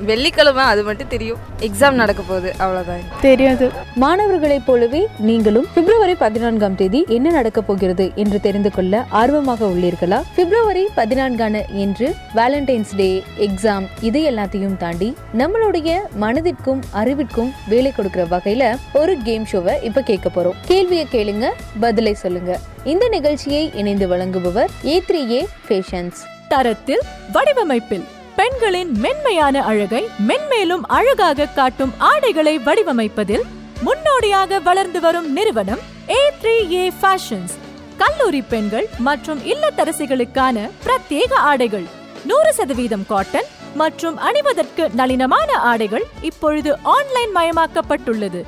Speaker 3: வெள்ளிக்கிழமை அது மட்டும் தெரியும். எக்ஸாம் நடக்க போகுது அவ்வளோதான்
Speaker 10: தெரியாது.
Speaker 1: மாணவர்களைப் போலவே நீங்களும் பிப்ரவரி பதினான்காம் தேதி என்ன நடக்க போகிறது என்று தெரிந்து கொள்ள ஆர்வமாக உள்ளீர்களா? பிப்ரவரி பதினான்கான இன்று வேலண்டைன்ஸ் டே எக்ஸாம் இது எல்லாத்தையும் தாண்டி நம்மளுடைய மனதிற்கும் அறிவிற்கும் வேலை கொடுக்கிற வகையில ஒரு கேம் ஷோவை இப்ப கேட்க போறோம். கேள்வியை கேளுங்க பதிலை சொல்லுங்க. இந்த நிகழ்ச்சியை இணைந்து வழங்குபவர் ஏ த்ரீ ஏ ஃபேஷன்ஸ்
Speaker 9: தரத்தில் வடிவமைப்பில் பெண்களின் மென்மையான அழகை மென்மேலும் அழகாக காட்டும் ஆடைகளை வடிவமைப்பதில் முன்னோடியாக வளர்ந்து வரும் நிறுவனம் ஏ த்ரீ ஏ ஃபேஷன்ஸ் கல்லூரி பெண்கள் மற்றும் இல்லத்தரசிகளுக்கான பிரத்யேக ஆடைகள். நூறு சதவீதம் காட்டன் மற்றும் அணிவதற்கு நளினமான ஆடைகள் இப்பொழுது ஆன்லைன் மயமாக்கப்பட்டுள்ளது.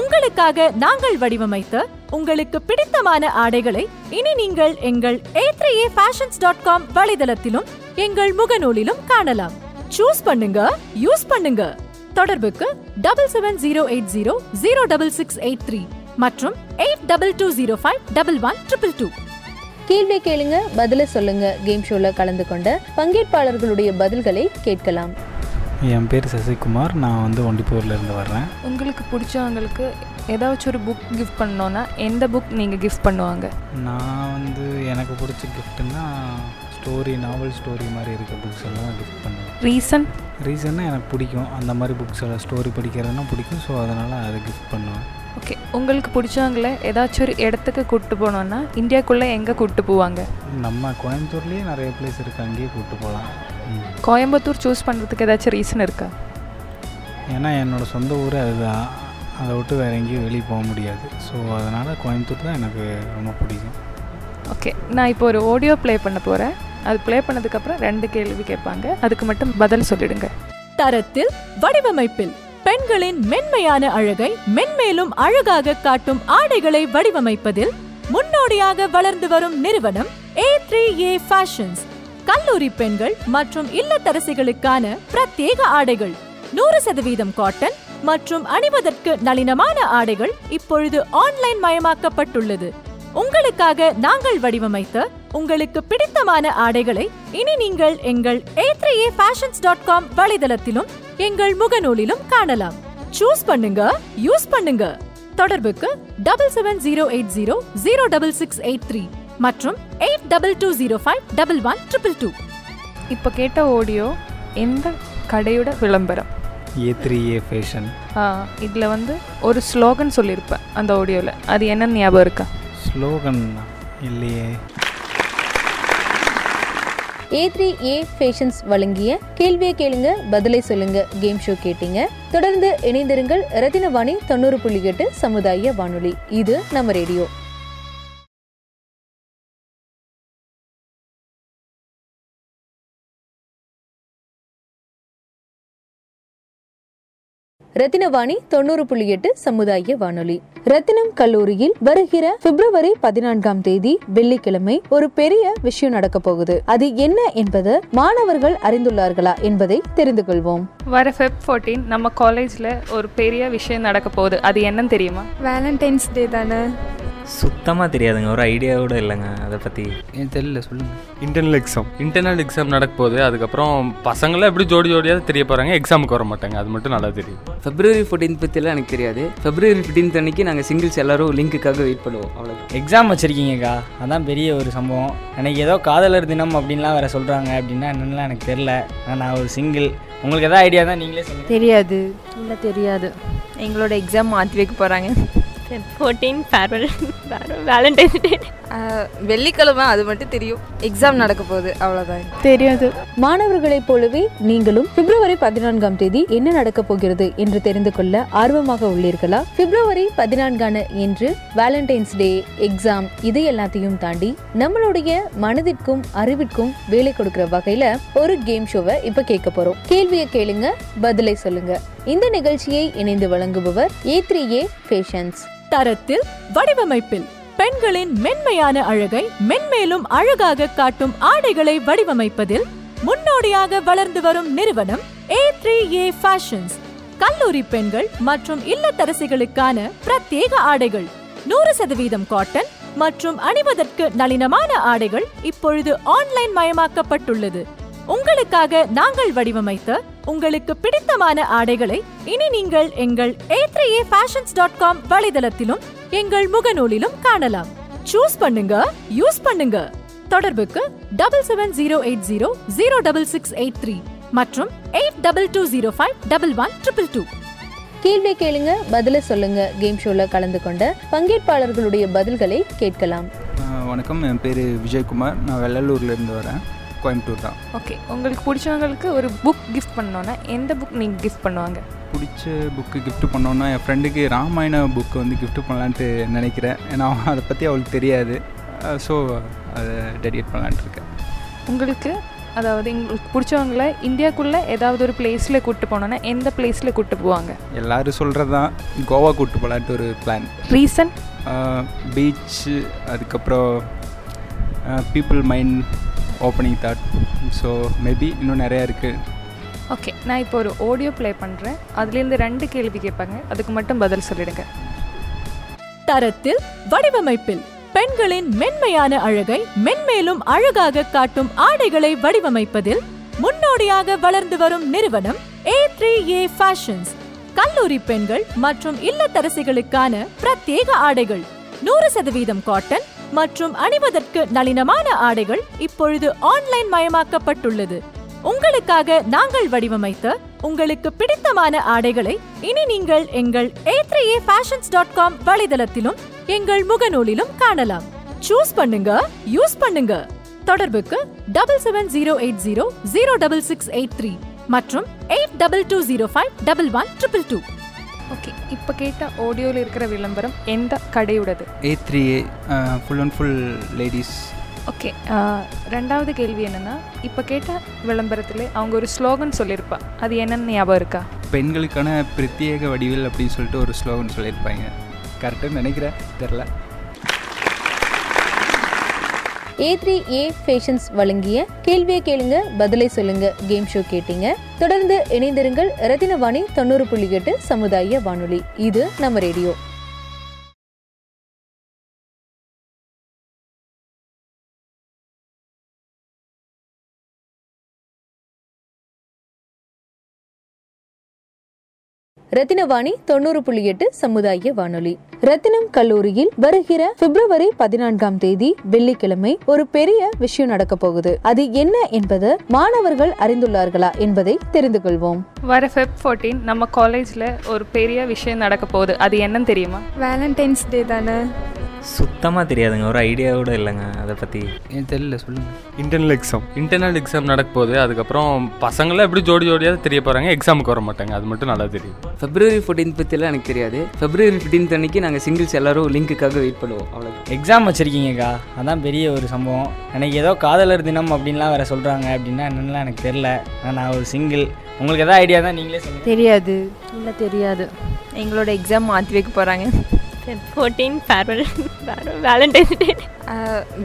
Speaker 9: உங்களுக்காக நாங்கள் வடிவமைத்த உங்களுக்கு பிடித்தமான ஆடைகளை இனி நீங்கள் எங்கள் ஏ ஃபேஷன்ஸ் டாட் காம் வலைதளத்திலும் எங்கள் முகநூலிலும் காணலாம். சூஸ் பண்ணுங்க யூஸ் பண்ணுங்க. தொடர்புக்கு double seven zero eight zero zero double six eight three மற்றும் eight double two zero five double one triple two
Speaker 1: கேள்வி கேளுங்க பதில சொல்லுங்க கேம் ஷோல கலந்து கொண்ட பங்கேற்பாளர்களுடைய பதில்களை கேட்கலாம்.
Speaker 15: என் பேர் சசிகுமார். நான் வந்து ஒண்டிப்பூர்லேருந்து வர்றேன்.
Speaker 2: உங்களுக்கு பிடிச்சவங்களுக்கு ஏதாச்சும் ஒரு புக் கிஃப்ட் பண்ணோன்னா எந்த புக் நீங்கள் கிஃப்ட் பண்ணுவாங்க?
Speaker 15: நான் வந்து எனக்கு பிடிச்ச கிஃப்ட்டுன்னா ஸ்டோரி நாவல் ஸ்டோரி மாதிரி இருக்க புக்ஸ் எல்லாம் கிஃப்ட் பண்ணுவேன்.
Speaker 2: ரீசன்
Speaker 15: ரீசன்னா எனக்கு பிடிக்கும். அந்த மாதிரி புக்ஸ் எல்லாம் ஸ்டோரி படிக்கிறதுனா பிடிக்கும். ஸோ அதனால் அதை கிஃப்ட் பண்ணுவேன்.
Speaker 2: ஓகே உங்களுக்கு பிடிச்சவங்கள ஏதாச்சும் ஒரு இடத்துக்கு கூப்பிட்டு போனோன்னா இந்தியாக்குள்ளே எங்கே கூப்பிட்டு போவாங்க?
Speaker 15: நம்ம கோயம்புத்தூர்லேயே நிறைய பிளேஸ் இருக்குது அங்கேயே கூப்பிட்டு போகலாம்.
Speaker 2: கோயம்புத்தூர் சூஸ் பண்ணுறதுக்கு ஏதாச்சும் ரீசன் இருக்கா?
Speaker 15: ஏன்னா என்னோடய சொந்த ஊர் அதுதான். அதை விட்டு வேறு எங்கேயும் வெளியே போக முடியாது. ஸோ அதனால் கோயம்புத்தூர் தான் எனக்கு ரொம்ப பிடிக்கும்.
Speaker 2: ஓகே நான் இப்போ ஒரு ஆடியோ ப்ளே பண்ண போகிறேன் அது ப்ளே பண்ணதுக்கப்புறம் ரெண்டு கேள்வி கேட்பாங்க. அதுக்கு மட்டும் பதில் சொல்லிடுங்க.
Speaker 9: தரத்தில் வடிவமைப்பில் பெண்களின் மென்மையான அழகை மென்மேலும் அழகாக காட்டும் ஆடைகளை வடிவமைப்பதில் முன்னோடியாக வளர்ந்து வரும் நிறுவனம் ஏ த்ரீ ஏ ஃபேஷன்ஸ் கல்லூரி பெண்கள் மற்றும் இல்லத்தரசிகளுக்கான பிரத்யேக ஆடைகள். நூறு சதவீதம் காட்டன் மற்றும் அணிவதற்கு நளினமான ஆடைகள் இப்பொழுது ஆன்லைன் மயமாக்கப்பட்டுள்ளது. உங்களுக்காக நாங்கள் வடிவமைத்த உங்களுக்கு பிடித்தமான ஆடைகளை இனி நீங்கள் எங்கள் A three A fashions dot com வலைதளத்திலும் எங்கள் முகநூலிலும் காணலாம். சூஸ் பண்ணுங்க யூஸ் பண்ணுங்க. தொடர்புக்கு double seven zero eight zero zero double six eight three மற்றும் eight double two zero five double one triple two
Speaker 2: இப்போ கேட்ட ஆடியோ எந்த கடையோட விளம்பரம்?
Speaker 15: ஏ த்ரீ ஏ ஃபேஷன்
Speaker 2: இதில் வந்து ஒரு ஸ்லோகன் சொல்லியிருப்பேன் அந்த ஆடியோவில் அது என்னன்னு ஞாபகம் இருக்கா?
Speaker 15: ஸ்லோகன் இல்லையே.
Speaker 1: ஏ த்ரீ ஏ ஃபேஷன்ஸ் வழங்கிய கேள்வியை கேளுங்க பதிலை சொல்லுங்க கேம் ஷோ கேட்டீங்க. தொடர்ந்து இணைந்திருங்கள் ரத்தினவாணி தொண்ணூறு புள்ளி எட்டு சமுதாய வானொலி. இது நம்ம ரேடியோ ரத்தினவாணி தொண்ணூறு புள்ளி எட்டு சமுதாய வானொலி. ரத்தினம் கல்லூரியில் வருகிற பிப்ரவரி பதினான்காம் தேதி வெள்ளிக்கிழமை ஒரு பெரிய விஷயம் நடக்க போகுது. அது என்ன என்பது மாணவர்கள் அறிந்துள்ளார்களா என்பதை தெரிந்து கொள்வோம்.
Speaker 2: வர ஃபெப் ஃபோர்டீன் நம்ம காலேஜில் ஒரு பெரிய விஷயம் நடக்க போகுது. அது என்னன்னு தெரியுமா?
Speaker 3: வேலண்டைன்ஸ் டே தானே.
Speaker 4: சுத்தமாக தெரியாதுங்க. ஒரு ஐடியா கூட இல்லைங்க. அதை பற்றி
Speaker 5: எனக்கு தெரியல சொல்லுங்கள்
Speaker 6: இன்டர்னல் எக்ஸாம் இன்டர்னல் எக்ஸாம் நடக்க போகுது. அதுக்கப்புறம் பசங்களாம் எப்படி ஜோடி ஜோடியாக தெரிய போகிறாங்க எக்ஸாமுக்கு வர மாட்டாங்க. அது மட்டும் நல்லா தெரியும்.
Speaker 5: ஃபெப்ரவரி ஃபோர்டீன் பற்றிலாம் எனக்கு தெரியாது. ஃபெப்ரவரி ஃபிஃப்டீன்த் அன்னைக்கு நாங்கள் சிங்கிள்ஸ் எல்லாரும் லிங்க்குக்காக வெயிட் பண்ணுவோம். அவ்வளோதான்
Speaker 7: எக்ஸாம் வச்சுருக்கீங்கக்கா. அதான் பெரிய ஒரு சம்பவம். எனக்கு ஏதோ காதலர் தினம் அப்படின்லாம் வேறு சொல்கிறாங்க அப்படின்னா என்னென்னலாம் எனக்கு தெரில ஆனால் நான் ஒரு சிங்கிள் உங்களுக்கு எதாவது ஐடியா தான் நீங்களே சொல்லுங்கள்
Speaker 3: தெரியாது. இல்லை தெரியாது. எங்களோட எக்ஸாம் மாற்றி வைக்க போகிறாங்க
Speaker 11: ஃபோர்டீன் ஃபேர்வெல் வேலண்டைன்ஸ் டே
Speaker 3: வெள்ளிக்கிழமை அது மட்டும் தெரியும். எக்ஸாம் நடக்க போகுது அவ்வளோதான்
Speaker 1: தெரியாது. மாணவர்களைப் போலவே நீங்களும் பிப்ரவரி பதினான்காம் தேதி என்ன நடக்க போகிறது என்று தெரிந்து கொள்ள ஆர்வமாக உள்ளீர்களா? பிப்ரவரி பதினான்கான என்று வேலண்டைன்ஸ் டே எக்ஸாம் இது எல்லாத்தையும் தாண்டி நம்மளுடைய மனதிற்கும் அறிவிற்கும் வேலை கொடுக்கிற வகையில ஒரு கேம் ஷோவை இப்ப கேட்க போறோம். கேள்வியை கேளுங்க பதிலை சொல்லுங்க. இந்த நிகழ்ச்சியை இணைந்து வழங்குபவர் ஏ த்ரீ ஏ ஃபேஷன்ஸ்
Speaker 9: தரத்தில் வடிவமைப்பில் பெண்களின் மென்மையான அழகை மென்மேலும் அழகாக காட்டும் ஆடைகளை வடிவமைப்பதில் முன்னோடியாக வளர்ந்து வரும் நிறுவனம் ஏ த்ரீ ஏ ஃபேஷன்ஸ் கல்லூரி பெண்கள் மற்றும் இல்லத்தரசிகளுக்கான பிரத்யேக ஆடைகள் நூறு சதவீதம் காட்டன் மற்றும் அணிவதற்கு நளினமான ஆடைகள் இப்பொழுது ஆன்லைன் மயமாக்கப்பட்டுள்ளது. உங்களுக்காக நாங்கள் வடிவமைத்த உங்களுக்கு பிடித்தமான ஆடைகளை இனி நீங்கள் எங்கள் A three A fashions dot com வலைதளத்திலும் எங்கள் முகநூலிலும் காணலாம். சூஸ் பண்ணுங்க யூஸ் பண்ணுங்க. தொடர்புக்கு double seven zero eight zero zero double six eight three மற்றும் eight double two zero five double one triple two
Speaker 1: கேள்வி கேளுங்க பதில சொல்லுங்க. கேம் ஷோல கலந்து கொண்ட பங்கேற்பாளர்களுடைய பதில்களை கேட்கலாம்.
Speaker 16: வணக்கம் என் பேர் விஜயகுமார். நான் வெள்ளலூர்லேருந்து வரேன். கோயம்புத்தூர் தான்.
Speaker 2: ஓகே உங்களுக்கு பிடிச்சவங்களுக்கு ஒரு புக் கிஃப்ட் பண்ணோன்னா எந்த புக் நீங்கள் கிஃப்ட் பண்ணுவாங்க?
Speaker 16: பிடிச்ச புக்கு gift பண்ணோன்னா என் ஃப்ரெண்டுக்கு ராமாயண புக்கு வந்து gift பண்ணலான்ட்டு நினைக்கிறேன். ஏன்னா அதை பற்றி அவளுக்கு தெரியாது. ஸோ அதை டெடிகேட் பண்ணலான்ட்டு இருக்கேன்.
Speaker 2: உங்களுக்கு அதாவது உங்களுக்கு பிடிச்சவங்கள இந்தியாக்குள்ளே ஏதாவது ஒரு பிளேஸில் கூப்பிட்டு போனோன்னா எந்த பிளேஸில் கூப்பிட்டு போவாங்க?
Speaker 16: எல்லாரும் சொல்கிறது தான் கோவா கூப்பிட்டு போகலான்ட்டு ஒரு பிளான்
Speaker 2: ரீசன்
Speaker 16: பீச்சு அதுக்கப்புறம் people mind opening thought so maybe இன்னும் நிறையா இருக்குது
Speaker 2: ஓகே நான் இப்போ ஒரு ஆடியோ ப்ளே பண்ணுறேன் அதுலேருந்து ரெண்டு கேள்வி கேட்பாங்க. அதுக்கு மட்டும் பதில் சொல்லிடுங்க.
Speaker 9: தரத்தில் வடிவமைப்பில் பெண்களின் மென்மையான அழகை மென்மேலும் அழகாக காட்டும் ஆடைகளை வடிவமைப்பதில் முன்னோடியாக வளர்ந்து வரும் நிறுவனம் ஏ த்ரீ ஏ ஃபேஷன்ஸ் கல்லூரி பெண்கள் மற்றும் இல்லத்தரசிகளுக்கான பிரத்யேக ஆடைகள். நூறு சதவீதம் காட்டன் மற்றும் அணிவதற்கு நளினமான ஆடைகள் இப்பொழுது ஆன்லைன் மயமாக்கப்பட்டுள்ளது. உங்களுக்காக நாங்கள் வடிவமைத்த உங்களுக்கு பிடித்தமான ஆடைகளை இனி நீங்கள் எங்கள் A three A fashions dot com வலைதளத்திலும் எங்கள் முகநூலிலும் காணலாம். சூஸ் பண்ணுங்க யூஸ் பண்ணுங்க. தொடர்புக்கு double seven zero eight zero zero double six eight three மற்றும் eight double two zero five double one triple two
Speaker 2: okay இப்போ கேட்ட ஆடியோவில் இருக்கிற விளம்பரம் எந்த கடையுடையது?
Speaker 16: A three A full and full ladies
Speaker 2: okay ரெண்டாவது கேள்வி என்னென்னா இப்போ கேட்ட விளம்பரத்தில் அவங்க ஒரு ஸ்லோகன் சொல்லியிருப்பா அது என்னன்னு ஞாபகம் இருக்கா?
Speaker 16: பெண்களுக்கான பிரத்யேக வடிவில் அப்படின்னு சொல்லிட்டு ஒரு ஸ்லோகன் சொல்லியிருப்பாங்க. கரெக்டாக நினைக்கிறேன் தெரில.
Speaker 1: ஏ த்ரீ ஏ ஃபேஷன்ஸ் வழங்கிய கேள்வியை கேளுங்க பதிலை சொல்லுங்க கேம் ஷோ கேட்டீங்க. தொடர்ந்து இணைந்திருங்கள் ரத்தினவாணி தொண்ணூறு புள்ளி எட்டு சமுதாய வானொலி. இது நம்ம ரேடியோ. ரத்தினவாணி தொண்ணூறு புள்ளி எட்டு சமுதாய வானொலி. ரத்தினம் கல்லூரியில் வருகிற பிப்ரவரி பதினான்காம் தேதி வெள்ளிக்கிழமை ஒரு பெரிய விஷயம் நடக்க போகுது. அது என்ன என்பது மாணவர்கள் அறிந்துள்ளார்களா என்பதை தெரிந்து கொள்வோம்.
Speaker 2: வர ஃபெப் ஃபோர்டீன் நம்ம காலேஜில் ஒரு பெரிய விஷயம் நடக்க போகுது. அது என்னன்னு தெரியுமா?
Speaker 10: வேலண்டைன்ஸ் டே தானே?
Speaker 4: சுத்தமாக தெரியாதுங்க. ஒரு ஐடியா கூட இல்லைங்க. அதை பற்றி
Speaker 16: ஏன் தெரியல சொல்லுங்கள்
Speaker 6: இன்டர்னல் எக்ஸாம் இன்டர்னல் எக்ஸாம் நடக்க போகுது. அதுக்கப்புறம் பசங்களாம் எப்படி ஜோடி ஜோடியாக தெரிய போகிறாங்க எக்ஸாமுக்கு வர மாட்டாங்க. அது மட்டும் நல்லா தெரியும்.
Speaker 5: ஃபெப்ரவரி ஃபோர்டீன்த் பற்றிலாம் எனக்கு தெரியாது. ஃபெப்ரவரி ஃபிஃப்டீன்த் அன்னைக்கு நாங்கள் சிங்கிள்ஸ் எல்லாரும் லிங்க்குக்காக வெயிட் பண்ணுவோம். அவ்வளோ
Speaker 7: எக்ஸாம் வச்சுருக்கீங்கக்கா. அதான் பெரிய ஒரு சம்பவம். எனக்கு ஏதோ காதலர் தினம் அப்படின்லாம் வேறு சொல்கிறாங்க அப்படின்னா என்னென்னலாம் எனக்கு தெரில ஆனால் நான் ஒரு சிங்கிள் உங்களுக்கு எதாவது ஐடியா தான் நீங்களே சொல்லுங்கள்
Speaker 3: தெரியாது. இல்லை தெரியாது. எங்களோட எக்ஸாம் மாற்றி வைக்க போகிறாங்க
Speaker 11: ஃபோர்டீன் ஃபேர்வெல் வேலண்டைன்ஸ் டே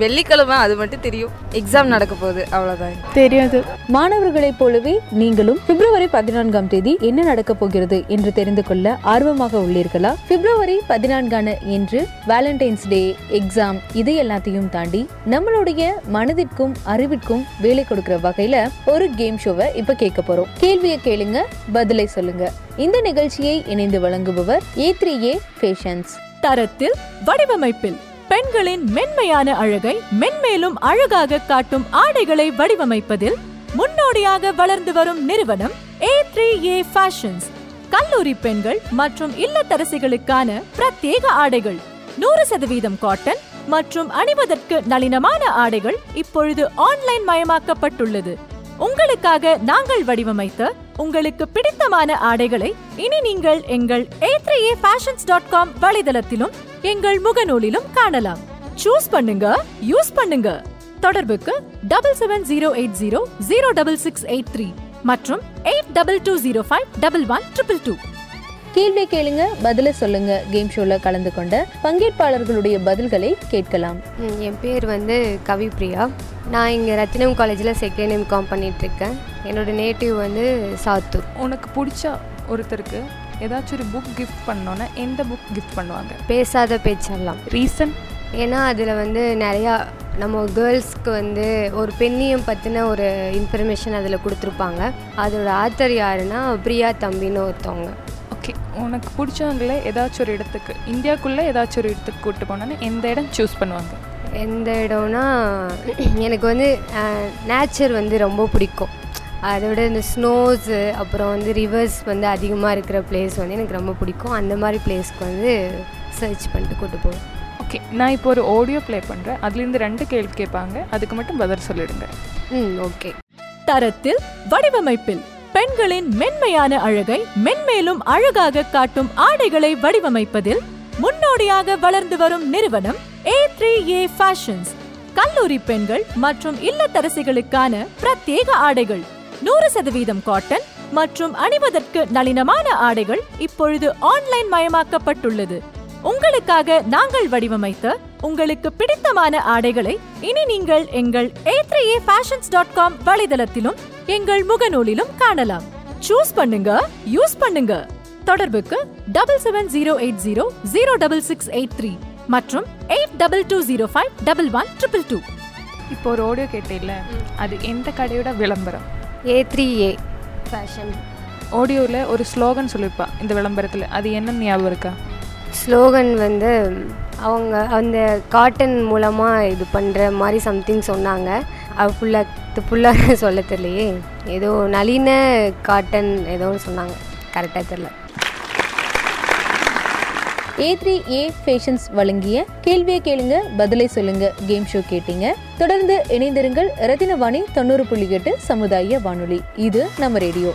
Speaker 3: வெள்ளிக்கிழமை அது மட்டும் தெரியும். எக்ஸாம் நடக்க போகுது அவ்வளோதான்
Speaker 1: தெரியாது. மாணவர்களைப் போலவே நீங்களும் பிப்ரவரி பதினான்காம் தேதி என்ன நடக்க போகிறது என்று தெரிந்து கொள்ள ஆர்வமாக உள்ளீர்களா? பிப்ரவரி பதினான்கான என்று வேலண்டைன்ஸ் டே எக்ஸாம் இது எல்லாத்தையும் தாண்டி நம்மளுடைய மனதிற்கும் அறிவிற்கும் வேலை கொடுக்கிற வகையில ஒரு கேம் ஷோவை இப்ப கேட்க போறோம். கேள்வியை கேளுங்க பதிலை சொல்லுங்க. இந்த நிகழ்ச்சியை இணைந்து வழங்குபவர் ஏ த்ரீ ஏ ஃபேஷன்ஸ்
Speaker 9: தரத்தில் வடிவமைப்பில் பெண்களின் மென்மையான அழகை மென்மேலும் அழகாக காட்டும் ஆடைகளை வடிவமைப்பதில் முன்னோடியாக வளர்ந்து வரும் நிறுவனம் ஏ த்ரீ ஏ ஃபேஷன்ஸ் கல்லூரி பெண்கள் மற்றும் இல்லத்தரசிகளுக்கான பிரத்யேக ஆடைகள் நூறு சதவீதம் காட்டன் மற்றும் அணிவதற்கு நளினமான ஆடைகள் இப்பொழுது ஆன்லைன் மயமாக்கப்பட்டுள்ளது. உங்களுக்காக நாங்கள் வடிவமைத்த உங்களுக்கு பிடித்தமான ஆடைகளை இனி நீங்கள் எங்கள் ஏ ஃபேஷன்ஸ் டாட் காம் வலைதளத்திலும் எங்கள் முகநூலிலும் காணலாம். சூஸ் பண்ணுங்க யூஸ் பண்ணுங்க. தொடர்புக்கு double seven zero eight zero zero double six eight three மற்றும் eight double two zero five double one triple two
Speaker 1: கேள்வி கேளுங்க பதில சொல்லுங்க. கேம் ஷோல கலந்து கொண்ட பங்கேற்பாளர்களுடைய பதில்களை கேட்கலாம்.
Speaker 17: என் பேர் வந்து கவிப்ரியா. நான் இங்கே ரத்தினம் காலேஜில் செகண்ட் எம்காம் பண்ணிகிட்ருக்கேன் என்னோட நேட்டிவ் வந்து சாத்தூர்.
Speaker 2: உனக்கு பிடிச்ச ஒருத்தருக்கு ஏதாச்சும் ஒரு புக் கிஃப்ட் பண்ணோன்னா எந்த புக் கிஃப்ட் பண்ணுவாங்க?
Speaker 17: பேசாத பேச்செல்லாம்
Speaker 2: ரீசன்
Speaker 17: ஏன்னா அதில் வந்து நிறையா நம்ம கேர்ள்ஸ்க்கு வந்து ஒரு பெண்ணியம் பற்றின ஒரு இன்ஃபர்மேஷன் அதில் கொடுத்துருப்பாங்க. அதோட ஆத்தர் யாருன்னா பிரியா தம்பின்னு ஒருத்தவங்க.
Speaker 2: உனக்கு பிடிச்சவங்கள ஏதாச்சும் ஒரு இடத்துக்கு இந்தியாக்குள்ளே ஏதாச்சும் ஒரு இடத்துக்கு கூப்பிட்டு போனோன்னா எந்த இடம் சூஸ் பண்ணுவாங்க?
Speaker 17: எந்த இடம்னா எனக்கு வந்து நேச்சர் வந்து ரொம்ப பிடிக்கும். அதோட இந்த ஸ்னோஸு அப்புறம் வந்து ரிவர்ஸ் வந்து அதிகமாக இருக்கிற பிளேஸ் வந்து எனக்கு ரொம்ப பிடிக்கும். அந்த மாதிரி பிளேஸ்க்கு வந்து சர்ச் பண்ணிட்டு கூட்டு போவேன்.
Speaker 2: ஓகே நான் இப்போ ஒரு ஆடியோ ப்ளே பண்ணுறேன் அதுலேருந்து ரெண்டு கேள்வி கேட்பாங்க. அதுக்கு மட்டும் பதில் சொல்லிடுங்க.
Speaker 17: ம் ஓகே
Speaker 9: தரத்தில் வடிவமைப்பில். பெண்களின் மென்மையான அழகை மென்மேலும் அழகாக காட்டும் ஆடைகளை வடிவமைப்பதில் முன்னோடியாக வளர்ந்து வரும் நிறுவனம் ஏ த்ரீ ஏ ஃபேஷன்ஸ் கல்லூரி பெண்கள் மற்றும் இல்லத்தரசிகளுக்கான பிரத்யேக ஆடைகள். நூறு சதவீதம் காட்டன் மற்றும் அணிவதற்கு நளினமான ஆடைகள் இப்பொழுது ஆன்லைன் மயமாக்கப்பட்டுள்ளது. உங்களுக்காக நாங்கள் வடிவமைத்த உங்களுக்கு பிடித்தமான ஆடைகளை இனி நீங்கள் எங்கள் A three A fashions dot com வலைதளத்திலும் எங்கள் முகநூலிலும் காணலாம். சூஸ் பண்ணுங்க யூஸ் பண்ணுங்க. தொடர்புக்கு double seven zero eight zero zero double six eight three மற்றும் eight double two zero five double one triple two
Speaker 2: இப்போ ஒரு ஆடியோ கேட்டேல்ல அது எந்த கடையோட விளம்பரம்?
Speaker 17: ஏ த்ரீ ஏ ஃபேஷன்
Speaker 2: ஆடியோவில் ஒரு ஸ்லோகன் சொல்லியிருப்பா இந்த விளம்பரத்தில். அது என்ன ஞாபகம் இருக்கா?
Speaker 17: ஸ்லோகன் வந்து அவங்க அந்த காட்டன் மூலமாக இது பண்ணுற மாதிரி சம்திங் சொன்னாங்க. அது ஃபுல்லாக ஃபுல்லாக [LAUGHS] சொல்ல தெரியலையே. ஏதோ நளின காட்டன் ஏதோ சொன்னாங்க. கரெக்டாக தெரில
Speaker 1: ஏ த்ரீ ஏ ஃபேஷன்ஸ் வழங்கிய கேள்வியை கேளுங்க பதிலை சொல்லுங்க கேம் ஷோ கேட்டீங்க. தொடர்ந்து இணைந்திருங்கள் ரத்தினவாணி தொண்ணூறு புள்ளி எட்டு சமுதாய வானொலி. இது நம்ம ரேடியோ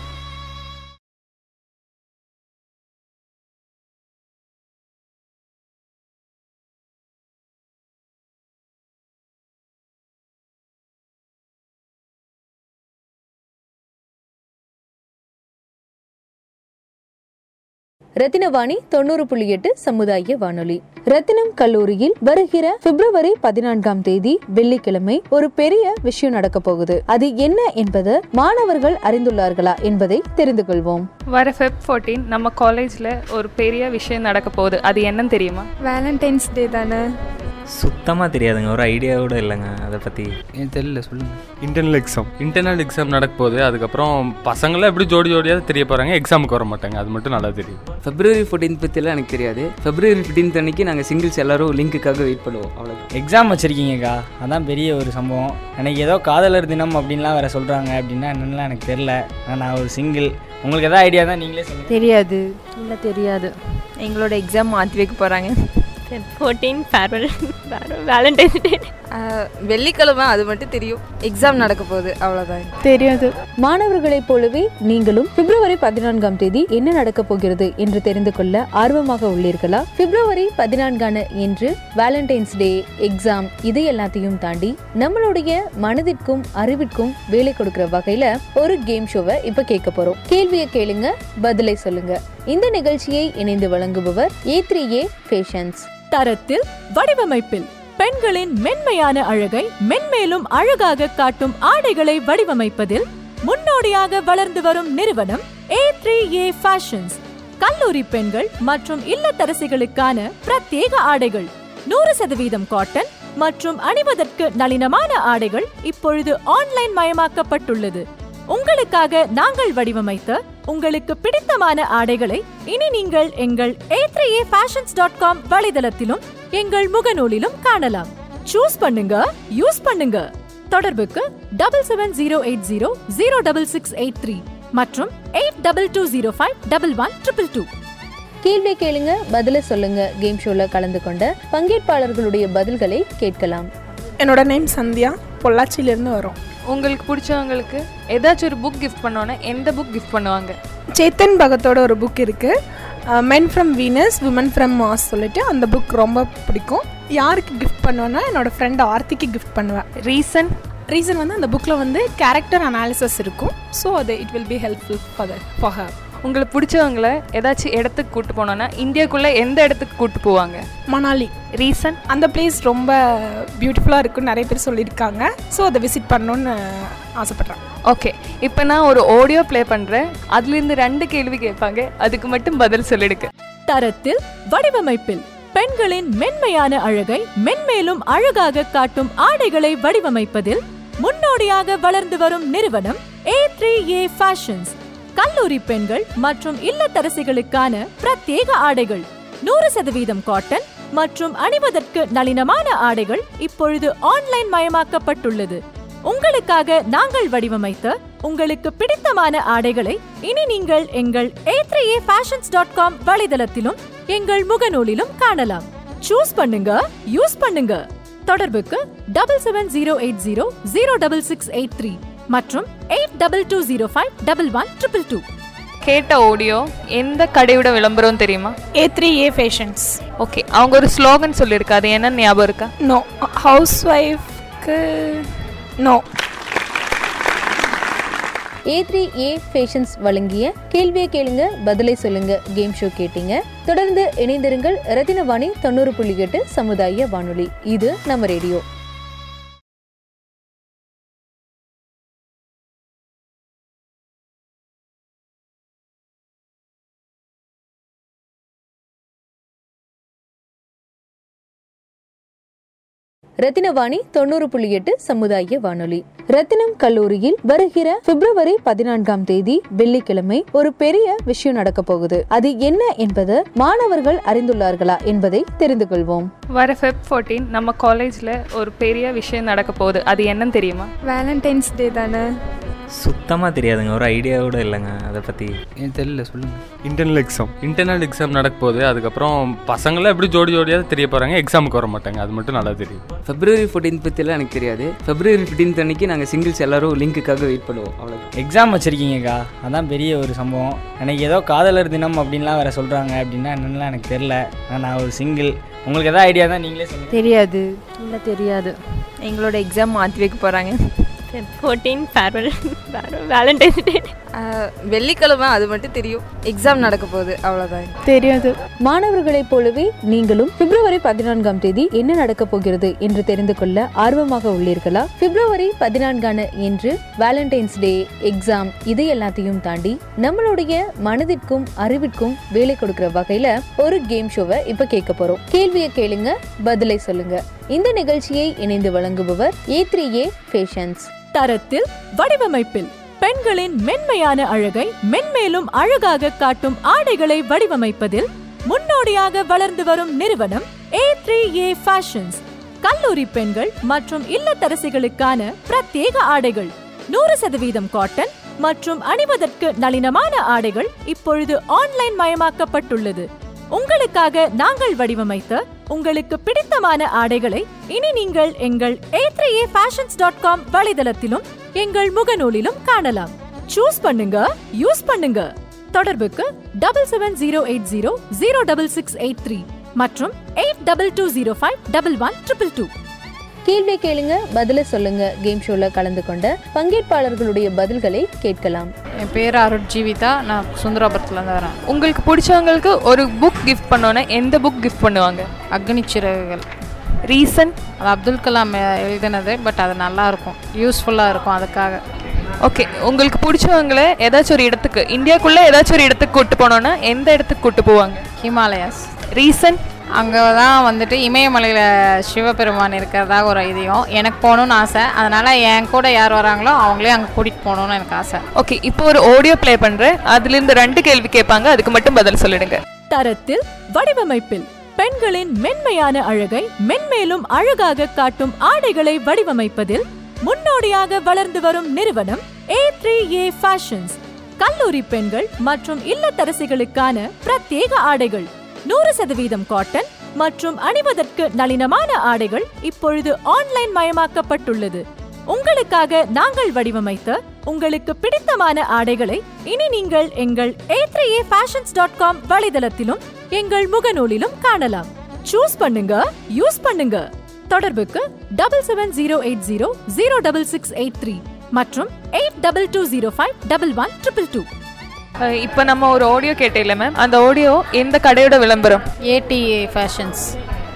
Speaker 1: ரத்தினவாணி தொண்ணூறு புள்ளி எட்டு சமுதாய வானொலி. ரத்தினம் கல்லூரியில் வருகிற பிப்ரவரி பதினான்காம் தேதி வெள்ளிக்கிழமை ஒரு பெரிய விஷயம் நடக்க போகுது. அது என்ன என்பது மாணவர்கள் அறிந்துள்ளார்களா என்பதை தெரிந்து கொள்வோம்.
Speaker 2: வர ஃபெப் ஃபோர்டீன் நம்ம காலேஜில் ஒரு பெரிய விஷயம் நடக்க போகுது. அது என்னன்னு தெரியுமா?
Speaker 3: வேலண்டைன்ஸ் டே தானே.
Speaker 4: சுத்தமாக தெரியாதுங்க. ஒரு ஐடியா கூட இல்லைங்க. அதை பற்றி
Speaker 5: ஏன் தெரியல சொல்லுங்கள்
Speaker 6: இன்டர்னல் எக்ஸாம் இன்டர்னல் எக்ஸாம் நடக்க போகுது. அதுக்கப்புறம் பசங்களாம் எப்படி ஜோடி ஜோடியாக தெரிய போகிறாங்க எக்ஸாமுக்கு வர மாட்டாங்க. அது மட்டும் நல்லா தெரியும்.
Speaker 5: ஃபெப்ரவரி ஃபோர்டீன் பற்றிலாம் எனக்கு தெரியாது. ஃபெப்ரவரி ஃபிஃப்டீன்த் அன்னைக்கு நாங்கள் சிங்கிள்ஸ் எல்லாரும் லிங்க்குக்காக வெயிட் பண்ணுவோம். அவ்வளோதான்
Speaker 7: எக்ஸாம் வச்சுருக்கீங்கக்கா. அதான் பெரிய ஒரு சம்பவம். எனக்கு ஏதோ காதலர் தினம் அப்படின்லாம் வேறு சொல்கிறாங்க அப்படின்னா என்னென்னலாம் எனக்கு தெரில நான் ஒரு சிங்கிள் உங்களுக்கு எதாவது ஐடியா தான் நீங்களே சொல்லுங்கள்
Speaker 3: தெரியாது. இல்லை தெரியாது. எங்களோட எக்ஸாம் மாற்றி வைக்க போகிறாங்க
Speaker 11: ஃபோர்டீன் ஃபேர்வெல் வேலண்டைன்ஸ் டே
Speaker 3: வெள்ளிக்கிழமை அது மட்டும் தெரியும். எக்ஸாம் நடக்க போகுது அவ்வளோதான்
Speaker 1: தெரியாது. மாணவர்களைப் போலவே நீங்களும் பிப்ரவரி பதினான்காம் தேதி என்ன நடக்க போகிறது என்று தெரிந்து கொள்ள ஆர்வமாக உள்ளீர்களா? பிப்ரவரி பதினான்கான என்று வேலண்டைன்ஸ் டே எக்ஸாம் இது எல்லாத்தையும் தாண்டி நம்மளுடைய மனதிற்கும் அறிவிற்கும் வேலை கொடுக்கிற வகையில ஒரு கேம் ஷோவை இப்ப கேட்க போறோம். கேள்வியை கேளுங்க பதிலை சொல்லுங்க. இந்த நிகழ்ச்சியை இணைந்து வழங்குபவர் ஏ த்ரீ ஏ ஃபேஷன்ஸ்
Speaker 9: தரத்தில் வடிவமைப்பில் பெண்களின் மென்மையான அழகை மென்மேலும் அழகாக காட்டும் ஆடைகளை வடிவமைப்பதில் முன்னோடியாக வளர்ந்து வரும் நிறுவனம் ஏ த்ரீ ஏ ஃபேஷன்ஸ் கல்லூரி பெண்கள் மற்றும் இல்லத்தரசிகளுக்கான பிரத்யேக ஆடைகள். நூறு சதவீதம் காட்டன் மற்றும் அணிவதற்கு நளினமான ஆடைகள் இப்பொழுது ஆன்லைன் மயமாக்கப்பட்டுள்ளது. உங்களுக்காக நாங்கள் வடிவமைத்த உங்களுக்கு பிடித்தமான ஆடைகளை இனி நீங்கள் எங்கள் A three A fashions dot com வலைதளத்திலும் எங்கள் முகநூலிலும் காணலாம். சூஸ் பண்ணுங்க யூஸ் பண்ணுங்க. தொடர்புக்கு double seven zero eight zero zero double six eight three மற்றும் eight double two zero five double one triple two
Speaker 1: கேள்வி கேளுங்க பதில சொல்லுங்க. கேம் ஷோல கலந்து கொண்ட பங்கேற்பாளர்களுடைய பதில்களை கேட்கலாம்.
Speaker 18: என்னோட நேம் சந்தியா பொள்ளாச்சியிலேருந்து வரோம்.
Speaker 2: உங்களுக்கு பிடிச்சவங்களுக்கு ஏதாச்சும் ஒரு புக் கிஃப்ட் பண்ணோன்னா எந்த புக் கிஃப்ட் பண்ணுவாங்க?
Speaker 18: சேத்தன் பகத்தோட ஒரு புக் இருக்குது men from Venus women from Mars சொல்லிட்டு அந்த புக் ரொம்ப பிடிக்கும். யாருக்கு கிஃப்ட் பண்ணுவேன்னா என்னோட ஃப்ரெண்ட் ஆர்த்திக்கு கிஃப்ட் பண்ணுவேன்.
Speaker 2: ரீசன்
Speaker 18: ரீசன் வந்து அந்த புக்கில் வந்து கேரக்டர் அனாலிசிஸ் இருக்கும். ஸோ அது it will be helpful for for her
Speaker 2: உங்களுக்கு பிடிச்சவங்கள ஏதாச்சும் இடத்துக்கு கூட்டு போனோன்னா இந்தியாக்குள்ளே எந்த இடத்துக்கு கூட்டு போவாங்க?
Speaker 18: மணாலி.
Speaker 2: ரீசன்?
Speaker 18: அந்த பிளேஸ் ரொம்ப பியூட்டிஃபுல்லாக இருக்குன்னு நிறைய பேர் சொல்லியிருக்காங்க. ஸோ அதை விசிட் பண்ணணுன்னு ஆசைப்பட்றேன்
Speaker 2: ஓகே இப்போ நான் ஒரு ஆடியோ ப்ளே பண்ணுறேன் அதுலேருந்து ரெண்டு கேள்வி கேட்பாங்க. அதுக்கு மட்டும் பதில் சொல்லிடுங்க.
Speaker 9: தரத்தில் வடிவமைப்பில் பெண்களின் மென்மையான அழகை மென்மேலும் அழகாக காட்டும் ஆடைகளை வடிவமைப்பதில் முன்னோடியாக வளர்ந்து வரும் நிறுவனம் ஏ த்ரீ ஏ ஃபேஷன்ஸ் கல்லூரி பெண்கள் மற்றும் இல்லத்தரசிகளுக்கான பிரத்யேக ஆடைகள். நூறு சதவீதம் காட்டன் மற்றும் அணிவதற்கு நளினமான ஆடைகள் இப்பொழுது ஆன்லைன் மயமாக்கப்பட்டுள்ளது. உங்களுக்காக நாங்கள் வடிவமைத்த உங்களுக்கு பிடித்தமான ஆடைகளை இனி நீங்கள் எங்கள் ஏ ஃபேஷன்ஸ் டாட் காம் வலைதளத்திலும் எங்கள் முகநூலிலும் காணலாம். சூஸ் பண்ணுங்க யூஸ் பண்ணுங்க. தொடர்புக்கு double seven zero eight zero zero double six eight three மற்றும் eight double two zero five double one triple two
Speaker 2: கேட்ட ஆடியோ எந்த கடையோட விளம்பரம் தெரியுமா?
Speaker 18: A three A fashions
Speaker 2: okay அவங்க ஒரு ஸ்லோகன் சொல்லியிருக்கா அது என்ன ஞாபகம் இருக்கா?
Speaker 18: No house ஒய்ஃப்க்கு no
Speaker 1: A three A fashions வழங்கிய கேள்வியை கேளுங்க பதிலை சொல்லுங்க கேம் ஷோ கேட்டீங்க. தொடர்ந்து இணைந்திருங்கள் ரத்தினவாணி தொண்ணூறு புள்ளி எட்டு சமுதாய வானொலி. இது நம்ம ரேடியோ ரத்தினவாணி தொண்ணூறு புள்ளி எட்டு சமுதாய வானொலி. ரத்தினம் கல்லூரியில் வருகிற பிப்ரவரி பதினான்காம் தேதி வெள்ளிக்கிழமை ஒரு பெரிய விஷயம் நடக்க போகுது. அது என்ன என்பது மாணவர்கள் அறிந்துள்ளார்களா என்பதை தெரிந்து கொள்வோம்.
Speaker 2: வர ஃபெப் ஃபோர்டீன் நம்ம காலேஜில் ஒரு பெரிய விஷயம் நடக்க போகுது. அது என்னன்னு தெரியுமா?
Speaker 10: வேலண்டைன்ஸ் டே தானே.
Speaker 4: சுத்தமாக தெரியாதுங்க. ஒரு ஐடியா கூட இல்லைங்க. அதை பற்றி
Speaker 5: ஏன் தெரியல சொல்லுங்கள்
Speaker 6: இன்டர்னல் எக்ஸாம் இன்டர்னல் எக்ஸாம் நடக்க போகுது. அதுக்கப்புறம் பசங்களாம் எப்படி ஜோடி ஜோடியாக தெரிய போகிறாங்க எக்ஸாமுக்கு வர மாட்டாங்க. அது மட்டும் நல்லா தெரியும்.
Speaker 5: ஃபெப்ரவரி ஃபோர்டீன் பற்றிலாம் எனக்கு தெரியாது. ஃபெப்ரவரி ஃபிஃப்டீன்த் அன்னைக்கு நாங்கள் சிங்கிள்ஸ் எல்லாரும் லிங்க்குக்காக வெயிட் பண்ணுவோம். அவ்வளோ
Speaker 7: எக்ஸாம் வச்சுருக்கீங்கக்கா. அதான் பெரிய ஒரு சம்பவம். எனக்கு ஏதோ காதலர் தினம் அப்படின்லாம் வேறு சொல்கிறாங்க அப்படின்னா என்னென்னலாம் எனக்கு தெரில நான் ஒரு சிங்கிள் உங்களுக்கு எதாவது ஐடியா தான் நீங்களே சொல்லுங்கள்
Speaker 3: தெரியாது. இல்லை தெரியாது. எங்களோட எக்ஸாம் மாற்றி வைக்க போகிறாங்க
Speaker 11: ஃபோர்டீன் ஃபேர்வெல் வேலண்டைன்ஸ் டே
Speaker 3: வெள்ளிக்கிழமை அது மட்டும் தெரியும். எக்ஸாம் நடக்க போகுது அவ்வளோதான்
Speaker 18: தெரியாது.
Speaker 1: மாணவர்களைப் போலவே நீங்களும் பிப்ரவரி பதினான்காம் தேதி என்ன நடக்க போகிறது என்று தெரிந்து கொள்ள ஆர்வமாக உள்ளீர்களா? பிப்ரவரி பதினான்கான என்று வேலண்டைன்ஸ் டே எக்ஸாம் இது எல்லாத்தையும் தாண்டி நம்மளுடைய மனதிற்கும் அறிவிற்கும் வேலை கொடுக்கிற வகையில ஒரு கேம் ஷோவை இப்ப கேட்க போறோம். கேள்வியை கேளுங்க பதிலை சொல்லுங்க. இந்த நிகழ்ச்சியை இணைந்து வழங்குபவர் ஏ த்ரீ ஏ ஃபேஷன்ஸ்
Speaker 9: தரத்தில் வடிவமைப்பில் பெண்களின் மென்மையான அழகை மென்மேலும் அழகாக காட்டும் ஆடைகளை வடிவமைப்பதில் முன்னோடியாக வளர்ந்து வரும் நிறுவனம் ஏ த்ரீ ஏ ஃபேஷன்ஸ் கல்லூரி பெண்கள் மற்றும் இல்லத்தரசிகளுக்கான பிரத்யேக ஆடைகள் நூறு சதவீதம் காட்டன் மற்றும் அணிவதற்கு நளினமான ஆடைகள் இப்பொழுது ஆன்லைன் மயமாக்கப்பட்டுள்ளது. உங்களுக்காக நாங்கள் வடிவமைத்த உங்களுக்கு பிடித்தமான ஆடைகளை இனி நீங்கள் எங்கள் A three A fashions dot com வலைதளத்திலும் எங்கள் முகநூலிலும் காணலாம். சூஸ் பண்ணுங்க யூஸ் பண்ணுங்க. தொடர்புக்கு double seven zero eight zero zero double six eight three மற்றும் eight double two zero five double one triple two
Speaker 1: கேள்வி கேளுங்க பதில சொல்லுங்க. கேம் ஷோல கலந்து கொண்ட பங்கேற்பாளர்களுடைய பதில்களை கேட்கலாம்.
Speaker 10: என் பேர் அருட் ஜீவிதா நான் சுந்தராபுரத்துலேருந்து வரேன்.
Speaker 2: உங்களுக்கு பிடிச்சவங்களுக்கு ஒரு புக் கிஃப்ட் பண்ணோன்னா எந்த புக் கிஃப்ட் பண்ணுவாங்க?
Speaker 10: அக்னி சிறகுகள்.
Speaker 2: ரீசன்
Speaker 10: அது அப்துல் கலாம் எழுதினது பட் அது நல்லா இருக்கும் யூஸ்ஃபுல்லாக இருக்கும் அதுக்காக.
Speaker 2: ஓகே உங்களுக்கு பிடிச்சவங்கள ஏதாச்சும் ஒரு இடத்துக்கு இந்தியாக்குள்ளே ஏதாச்சும் ஒரு இடத்துக்கு கூட்டு போனோன்னா எந்த இடத்துக்கு கூட்டு போவாங்க?
Speaker 10: ஹிமாலயாஸ்.
Speaker 2: ரீசன்
Speaker 10: அங்கே தான் வந்துட்டு இமயமலையில் சிவபெருமான் இருக்கிறதா ஒரு ஐதீகம். எனக்கு போகணுன்னு ஆசை. அதனால் என் கூட யார் வராங்களோ அவங்களே அங்கே கூட்டிகிட்டு போகணுன்னு எனக்கு ஆசை.
Speaker 2: ஓகே இப்போ ஒரு ஆடியோ ப்ளே பண்ணுறேன் அதுலேருந்து ரெண்டு கேள்வி கேட்பாங்க. அதுக்கு மட்டும் பதில் சொல்லிடுங்க.
Speaker 9: தரத்தில் வடிவமைப்பில் பெண்களின் மென்மையான அழகை மென்மேலும் அழகாக காட்டும் ஆடைகளை வடிவமைப்பதில் முன்னோடியாக வளர்ந்து வரும் நிறுவனம் ஏ த்ரீ ஏ ஃபேஷன்ஸ் கல்லூரி பெண்கள் மற்றும் இல்லத்தரசிகளுக்கான பிரத்யேக ஆடைகள். நூறு சதவீதம் காட்டன் மற்றும் அணிவதற்கு நளினமான ஆடைகள் இப்பொழுது ஆன்லைன் மயமாக்கப்பட்டுள்ளது. உங்களுக்காக நாங்கள் வடிவமைத்த உங்களுக்கு பிடித்தமான ஆடைகளை இனி நீங்கள் எங்கள் ஏ ஃபேஷன்ஸ் டாட் காம் வலைதளத்திலும் எங்கள் முகநூலிலும் காணலாம். சூஸ் பண்ணுங்க யூஸ் பண்ணுங்க. தொடர்புக்கு double seven zero eight zero zero double six eight three மற்றும் eight double two zero five double one triple two
Speaker 2: இப்போ நம்ம ஒரு ஆடியோ கேட்டேல மேம் அந்த ஆடியோ எந்த கடையோட விளம்பரம்?
Speaker 10: ஏடிஏ ஃபேஷன்ஸ்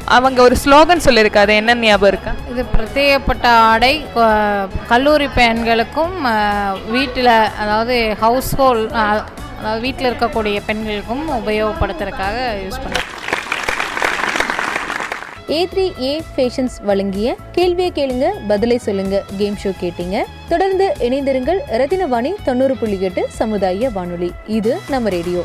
Speaker 2: அவங்க ஒரு ஸ்லோகன் சொல்லியிருக்காது என்ன ஞாபகம் இருக்கா?
Speaker 10: இது பிரத்யேகப்பட்ட ஆடை கல்லூரி பெண்களுக்கும் வீட்டில் அதாவது ஹவுஸ் அதாவது வீட்டில் இருக்கக்கூடிய பெண்களுக்கும் உபயோகப்படுத்துறதுக்காக யூஸ் பண்ணுறோம்
Speaker 1: ஏ த்ரீ ஏ ஃபேஷன்ஸ் வழங்கிய கேள்வியை கேளுங்க பதிலை சொல்லுங்க கேம் ஷோ கேட்டீங்க. தொடர்ந்து இணைந்திருங்கள் ரத்தினவாணி தொண்ணூறு புள்ளி எட்டு சமுதாய வானொலி. இது நம்ம ரேடியோ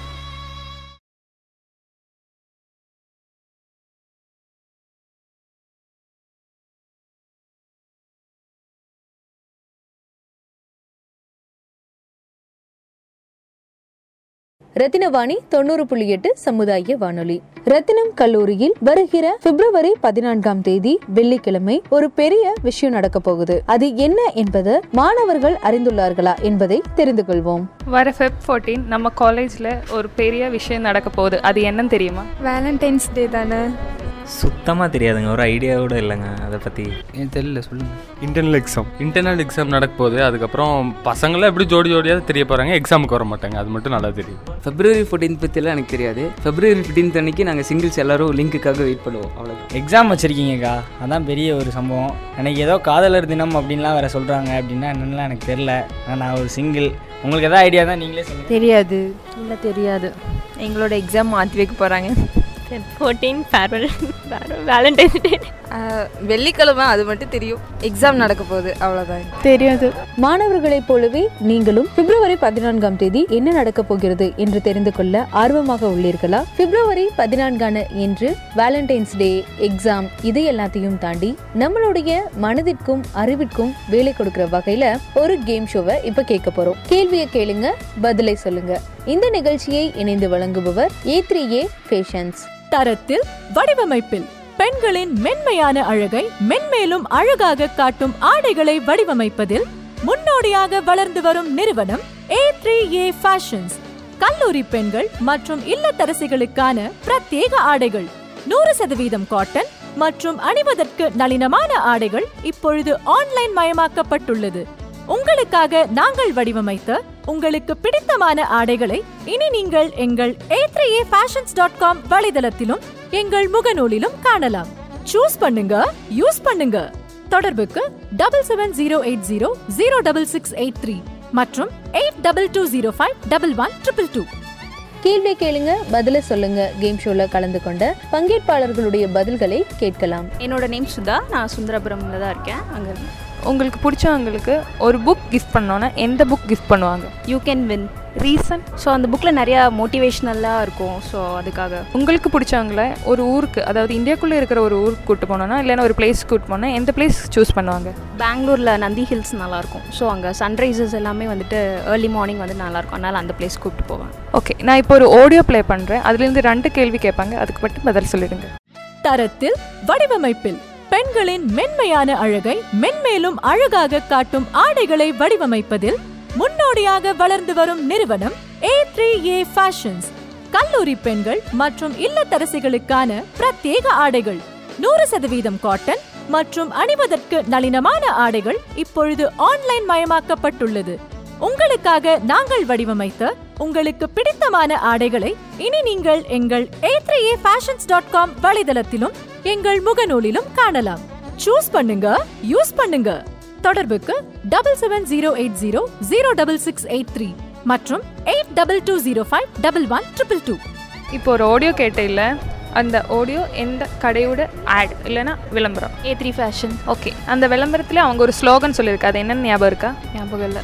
Speaker 1: ரத்தினவாணி தொண்ணூறு புள்ளி எட்டு சமுதாய வானொலி. ரத்தினம் கல்லூரியில் வருகிற பிப்ரவரி பதினான்காம் தேதி வெள்ளிக்கிழமை ஒரு பெரிய விஷயம் நடக்க போகுது. அது என்ன என்பது மாணவர்கள் அறிந்துள்ளார்களா என்பதை தெரிந்து கொள்வோம்.
Speaker 2: வர ஃபெப் ஃபோர்டீன் நம்ம காலேஜில் ஒரு பெரிய விஷயம் நடக்க போகுது. அது என்னன்னு தெரியுமா?
Speaker 3: வேலண்டைன்ஸ் டே தானே.
Speaker 4: சுத்தமாக தெரியாதுங்க. ஒரு ஐடியா கூட இல்லைங்க. அதை பற்றி
Speaker 5: ஏன் தெரியல சொல்லுங்கள்
Speaker 6: இன்டர்னல் எக்ஸாம் இன்டர்னல் எக்ஸாம் நடக்க போகுது. அதுக்கப்புறம் பசங்களாம் எப்படி ஜோடி ஜோடியாக தெரிய போகிறாங்க எக்ஸாமுக்கு வர மாட்டாங்க. அது மட்டும் நல்லா தெரியும்.
Speaker 5: ஃபெப்ரவரி ஃபோர்டீன்த் பற்றிலாம் எனக்கு தெரியாது. ஃபெப்ரவரி ஃபிஃப்டீன்த் அன்னைக்கு நாங்கள் சிங்கிள்ஸ் எல்லாரும் லிங்க்குக்காக வெயிட் பண்ணுவோம். அவ்வளோதான்
Speaker 7: எக்ஸாம் வச்சுருக்கீங்கக்கா. அதான் பெரிய ஒரு சம்பவம். எனக்கு ஏதோ காதலர் தினம் அப்படின்லாம் வேறு சொல்கிறாங்க அப்படின்னா என்னென்னலாம் எனக்கு தெரில நான் ஒரு சிங்கிள் உங்களுக்கு எதாவது ஐடியா தான் நீங்களே சொல்லுங்கள்
Speaker 3: தெரியாது. இல்லை தெரியாது. எங்களோட எக்ஸாம் மாற்றி வைக்க போகிறாங்க
Speaker 11: ஃபோர்டீன் ஃபேர்வெல் வேலண்டைன்ஸ் டே
Speaker 3: வெள்ளிக்கிழமை அது மட்டும் தெரியும். எக்ஸாம் நடக்க போகுது அவ்வளோதான்
Speaker 18: தெரியாது.
Speaker 1: மாணவர்களைப் போலவே நீங்களும் பிப்ரவரி பதினான்காம் தேதி என்ன நடக்க போகிறது என்று தெரிந்து கொள்ள ஆர்வமாக உள்ளீர்களா? பிப்ரவரி பதினான்கான என்று வேலண்டைன்ஸ் டே எக்ஸாம் இது எல்லாத்தையும் தாண்டி நம்மளுடைய மனதிற்கும் அறிவிற்கும் வேலை கொடுக்கிற வகையில ஒரு கேம் ஷோவை இப்ப கேட்க போறோம். கேள்வியை கேளுங்க பதிலை சொல்லுங்க. இந்த நிகழ்ச்சியை இணைந்து வழங்குபவர் ஏ த்ரீ ஏ ஃபேஷன்ஸ்
Speaker 9: தரத்தில் வடிவமைப்பில் பெண்களின் மென்மையான அழகை மென்மேலும் அழகாக காட்டும் ஆடைகளை வடிவமைப்பதில் முன்னோடியாக வளர்ந்து வரும் நிறுவனம் ஏ த்ரீ ஏ ஃபேஷன்ஸ் கல்லூரி பெண்கள் மற்றும் இல்லத்தரசிகளுக்கான பிரத்யேக ஆடைகள் நூறு சதவீதம் காட்டன் மற்றும் அணிவதற்கு நளினமான ஆடைகள் இப்பொழுது ஆன்லைன் மயமாக்கப்பட்டுள்ளது. உங்களுக்காக நாங்கள் வடிவமைத்த உங்களுக்கு பிடித்தமான ஆடைகளை இனி நீங்கள் எங்கள் A three A fashions dot com வலைதளத்திலும் எங்கள் முகநூலிலும் காணலாம். சூஸ் பண்ணுங்க யூஸ் பண்ணுங்க. தொடர்புக்கு double seven zero eight zero zero double six eight three மற்றும் eight double two zero five double one triple two
Speaker 1: கேள்வி கேளுங்க பதில சொல்லுங்க. கேம் ஷோல கலந்து கொண்ட பங்கேற்பாளர்களுடைய பதில்களை கேட்கலாம்.
Speaker 19: என்னோட நேம் சுதா. நான் சுந்தரபுரம்ல தான் இருக்கேன். அங்கே
Speaker 2: உங்களுக்கு பிடிச்சவங்களுக்கு ஒரு புக் கிஃப்ட் பண்ணோன்னா எந்த புக் கிஃப்ட் பண்ணுவாங்க?
Speaker 19: You can win reason so அந்த புக்கில் நிறையா மோட்டிவேஷ்னலாக இருக்கும். ஸோ அதுக்காக.
Speaker 2: உங்களுக்கு பிடிச்சவங்கள ஒரு ஊருக்கு அதாவது இந்தியாக்குள்ளே இருக்கிற ஒரு ஊருக்கு கூட்டு போனோன்னா இல்லைன்னா ஒரு பிளேஸ் கூட்டு போனால் எந்த பிளேஸ் சூஸ் பண்ணுவாங்க?
Speaker 19: பெங்களூரில் நந்தி ஹில்ஸ் நல்லாயிருக்கும். ஸோ அங்கே சன்ரைசஸ் எல்லாமே வந்துட்டு ஏர்லி மார்னிங் வந்து நல்லாயிருக்கும். அதனால் அந்த பிளேஸ் கூப்பிட்டு போவேன்.
Speaker 2: ஓகே நான் இப்போ ஒரு ஆடியோ ப்ளே பண்ணுறேன் அதுலேருந்து ரெண்டு கேள்வி கேட்பாங்க. அதுக்கு மட்டும் பதில் சொல்லிடுங்க.
Speaker 9: தரத்தில் வடிவமைப்பில் பெண்களின் மென்மையான அழகை மென்மேலும் அழகாக காட்டும் ஆடைகளை வடிவமைப்பதில் முன்னோடியாக வளர்ந்து வரும் நிறுவனம் ஏ த்ரீ ஏ ஃபேஷன்ஸ் கல்லூரி பெண்கள் மற்றும் இல்லத்தரசிகளுக்கான பிரத்யேக ஆடைகள். நூறு சதவீதம் காட்டன் மற்றும் அணிவதற்கு நளினமான ஆடைகள் இப்பொழுது ஆன்லைன் மயமாக்கப்பட்டுள்ளது. உங்களுக்காக நாங்கள் வடிவமைத்த உங்களுக்கு பிடித்தமான ஆடைகளை இனி நீங்கள் எங்கள் A three A fashions dot com வலைதளத்திலும் எங்கள் முகநூலிலும் காணலாம். சூஸ் பண்ணுங்க யூஸ் பண்ணுங்க. தொடர்புக்கு double seven zero eight zero zero double six eight three மற்றும் eight double two zero five double one triple two
Speaker 2: இப்போ ஒரு ஆடியோ கேட்டில்ல அந்த ஆடியோ எந்த கடையோட ஆட் இல்லைன்னா விளம்பரம்.
Speaker 19: ஏ த்ரீ ஃபேஷன்
Speaker 2: ஓகே அந்த விளம்பரத்தில் அவங்க ஒரு ஸ்லோகன் சொல்லியிருக்கா அது என்னன்னு ஞாபகம் இருக்கா?
Speaker 19: ஞாபகம் இல்லை.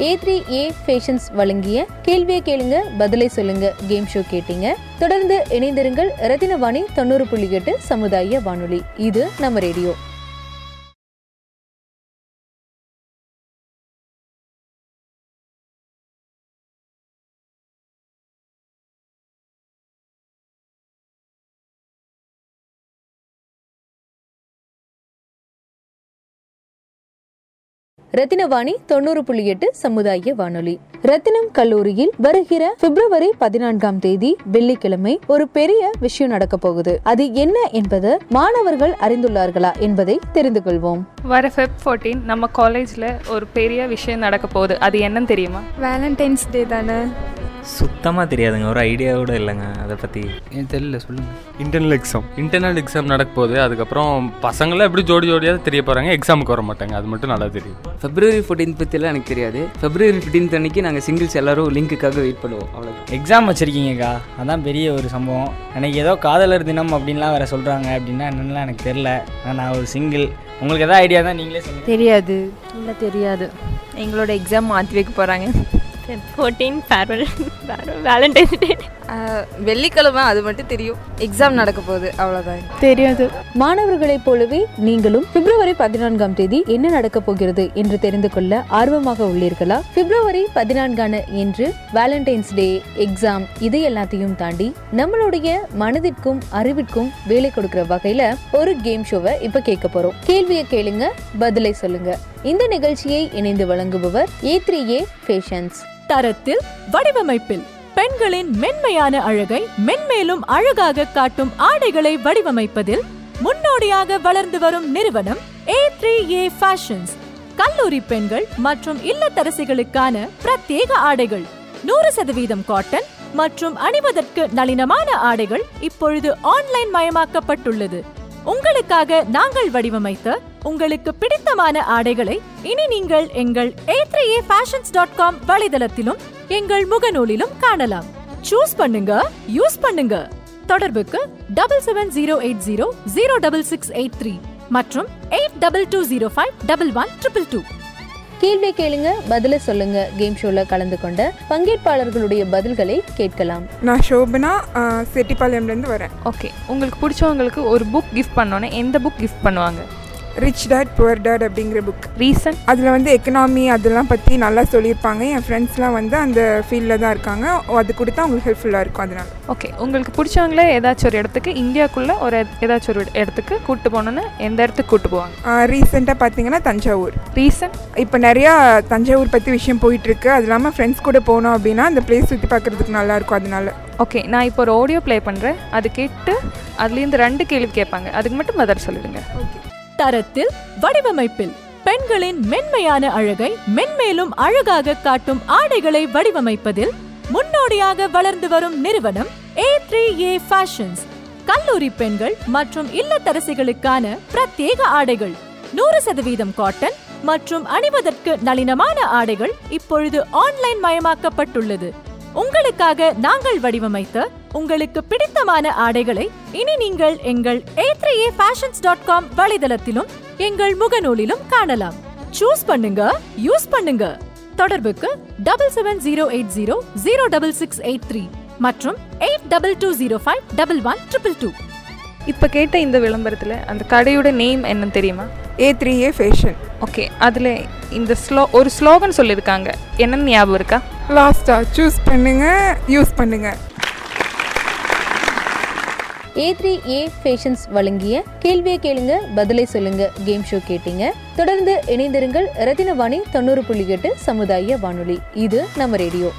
Speaker 1: ஏ த்ரீ ஏ ஃபேஷன்ஸ் வழங்கிய கேள்வியை கேளுங்க பதிலை சொல்லுங்க கேம் ஷோ கேட்டீங்க. தொடர்ந்து இணைந்திருங்கள் ரத்தினவாணி தொண்ணூறு புள்ளி எட்டு சமுதாய வானொலி. இது நம்ம ரேடியோ. ரத்தினவாணி தொண்ணூறு புள்ளி எட்டு சமுதாய வானொலி. ரத்தினம் கல்லூரியில் வருகிற பிப்ரவரி பதினான்காம் தேதி வெள்ளிக்கிழமை ஒரு பெரிய விஷயம் நடக்க போகுது. அது என்ன என்பது மாணவர்கள் அறிந்துள்ளார்களா என்பதை தெரிந்து கொள்வோம்.
Speaker 2: வர ஃபெப் ஃபோர்டீன் நம்ம காலேஜில் ஒரு பெரிய விஷயம் நடக்க போகுது. அது என்னன்னு தெரியுமா?
Speaker 20: வேலண்டைன்ஸ் டே தானே.
Speaker 4: சுத்தமாக தெரியாதுங்க. ஒரு ஐடியா கூட இல்லைங்க. அதை பற்றி
Speaker 5: எனக்கு தெரியல சொல்லுங்கள்
Speaker 6: இன்டர்னல் எக்ஸாம் இன்டர்னல் எக்ஸாம் நடக்க போகுது. அதுக்கப்புறம் பசங்களாம் எப்படி ஜோடி ஜோடியாக தெரிய போகிறாங்க எக்ஸாமுக்கு வர மாட்டாங்க. அது மட்டும் நல்லா தெரியும்.
Speaker 5: ஃபெப்ரவரி ஃபோர்டீன் பற்றிலாம் எனக்கு தெரியாது. ஃபெப்ரவரி ஃபிஃப்டீன்த் அன்னைக்கு நாங்கள் சிங்கிள்ஸ் எல்லாரும் லிங்க்குக்காக வெயிட் பண்ணுவோம். அவ்வளோ
Speaker 7: எக்ஸாம் வச்சுருக்கீங்கக்கா. அதான் பெரிய ஒரு சம்பவம். எனக்கு ஏதோ காதலர் தினம் அப்படின்லாம் வேறு சொல்கிறாங்க அப்படின்னா என்னென்னலாம் எனக்கு தெரில ஆனால் நான் ஒரு சிங்கிள் உங்களுக்கு எதாவது ஐடியா தான் நீங்களே சொல்லுங்கள்
Speaker 3: தெரியாது. இல்லை தெரியாது. எங்களோட எக்ஸாம் மாற்றி வைக்க போகிறாங்க
Speaker 11: ஃபோர்டீன் ஃபேர்வெல் வேலண்டைன்ஸ் டே
Speaker 3: வெள்ளிக்கிழமை அது மட்டும் தெரியும். எக்ஸாம் நடக்க போகுது அவ்வளோதான்
Speaker 18: தெரியாது.
Speaker 1: மாணவர்களைப் போலவே நீங்களும் பிப்ரவரி பதினான்காம் தேதி என்ன நடக்க போகிறது என்று தெரிந்து கொள்ள ஆர்வமாக உள்ளீர்களா? பிப்ரவரி பதினான்கான என்று வேலண்டைன்ஸ் டே எக்ஸாம் இது எல்லாத்தையும் தாண்டி நம்மளுடைய மனதிற்கும் அறிவிற்கும் வேலை கொடுக்கிற வகையில ஒரு கேம் ஷோவை இப்ப கேட்க போறோம். கேள்வியை கேளுங்க பதிலை சொல்லுங்க. இந்த நிகழ்ச்சியை இணைந்து வழங்குபவர் ஏ த்ரீ ஏ ஃபேஷன்ஸ்
Speaker 9: தரத்தில் வடிவமைப்பில் பெண்களின் மென்மையான அழகை மென்மேலும் அழகாக காட்டும் ஆடைகளை வடிவமைப்பதில் முன்னோடியாக வளர்ந்து வரும் நிறுவனம் ஏ த்ரீ ஏ ஃபேஷன்ஸ் கல்லூரி பெண்கள் மற்றும் இல்லத்தரசிகளுக்கான பிரத்யேக ஆடைகள். நூறு சதவீதம் காட்டன் மற்றும் அணிவதற்கு நளினமான ஆடைகள் இப்பொழுது ஆன்லைன் மயமாக்கப்பட்டுள்ளது. உங்களுக்காக நாங்கள் வடிவமைத்த உங்களுக்கு பிடித்தமான ஆடைகளை இனி நீங்கள் எங்கள் ஏ ஃபேஷன்ஸ் டாட் காம் வலைதளத்திலும் எங்கள் முகநூலிலும் காணலாம். சூஸ் பண்ணுங்க யூஸ் பண்ணுங்க. தொடர்புக்கு double seven zero eight zero zero double six eight three மற்றும் eight double two zero five double one triple two
Speaker 1: கேள்வி கேளுங்க பதில சொல்லுங்க கேம் ஷோல கலந்து கொண்ட பங்கேற்பாளர்களுடைய பதில்களை கேட்கலாம்.
Speaker 20: நான் சோபனா செட்டிப்பாளையம்லேருந்து வரேன்.
Speaker 2: ஓகே உங்களுக்கு பிடிச்சவங்களுக்கு ஒரு புக் கிஃப்ட் பண்ணோன்னே எந்த புக் கிஃப்ட் பண்ணுவாங்க?
Speaker 20: ரிச் டேட் புவர் டேட் அப்படிங்கிற புக்
Speaker 2: ரீசன்
Speaker 20: அதில் வந்து எக்கனாமி அதெல்லாம் பற்றி நல்லா சொல்லியிருப்பாங்க. என் ஃப்ரெண்ட்ஸ்லாம் வந்து அந்த ஃபீல்டில் தான் இருக்காங்க. அது கொடுத்தா அவங்களுக்கு ஹெல்ப்ஃபுல்லாக இருக்கும் அதனால.
Speaker 2: ஓகே உங்களுக்கு பிடிச்சவங்களே ஏதாச்சும் ஒரு இடத்துக்கு இந்தியாக்குள்ளே ஒரு ஏதாச்சும் ஒரு இடத்துக்கு கூட்டு போகணுன்னு எந்த இடத்துக்கு கூட்டு போவாங்க?
Speaker 20: ரீசெண்டாக பார்த்தீங்கன்னா தஞ்சாவூர்.
Speaker 2: ரீசன்
Speaker 20: இப்போ நிறையா தஞ்சாவூர் பற்றி விஷயம் போயிட்டுருக்கு. அது இல்லாமல் ஃப்ரெண்ட்ஸ் கூட போனோம் அப்படின்னா அந்த பிளேஸ் சுற்றி பார்க்குறதுக்கு நல்லாயிருக்கும் அதனால.
Speaker 2: ஓகே நான் இப்போ ஒரு ஆடியோ ப்ளே பண்ணுறேன் அது கேட்டு அதுலேருந்து ரெண்டு கேள்வி கேட்பாங்க. அதுக்கு மட்டும் பதில் சொல்லிடுங்க.
Speaker 9: தரத்தில் வடிவமைப்பில். பெண்களின் மென்மையான அழகை மென்மேலும் அழகாக காட்டும் ஆடைகளை வடிவமைப்பதில் முன்னோடியாக வளர்ந்து வரும் நிறுவனம் ஏ த்ரீ ஏ ஃபேஷன்ஸ் கல்லூரி பெண்கள் மற்றும் இல்லத்தரசிகளுக்கான பிரத்யேக ஆடைகள். நூறு சதவீதம் காட்டன் மற்றும் அணிவதற்கு நளினமான ஆடைகள் இப்பொழுது ஆன்லைன் மயமாக்கப்பட்டுள்ளது. உங்களுக்காக நாங்கள் வடிவமைத்த உங்களுக்கு பிடித்தமான ஆடைகளை இனி நீங்கள் எங்கள் A three A fashions dot com வலைதளத்திலும் எங்கள் முகநூலிலும் காணலாம். சூஸ் பண்ணுங்க யூஸ் பண்ணுங்க. தொடர்புக்கு double seven zero eight zero zero double six eight three மற்றும் eight double two zero five double one triple two
Speaker 2: இப்போ கேட்ட இந்த விளம்பரத்தில் அந்த கடையோட நேம் என்னன்னு தெரியுமா?
Speaker 20: A three A fashion
Speaker 2: okay அதில் இந்த ஸ்லோ ஒரு ஸ்லோகன் சொல்லியிருக்காங்க என்னன்னு ஞாபகம் இருக்கா?
Speaker 20: லாஸ்டா சூஸ் பண்ணுங்க யூஸ் பண்ணுங்க.
Speaker 1: ஏ த்ரீ ஏ ஃபேஷன்ஸ் வழங்கிய கேள்வியை கேளுங்க பதிலை சொல்லுங்க கேம் ஷோ கேட்டீங்க. தொடர்ந்து இணைந்திருங்கள் ரத்தினவாணி தொண்ணூறு புள்ளி எட்டு சமுதாய வானொலி. இது நம்ம ரேடியோ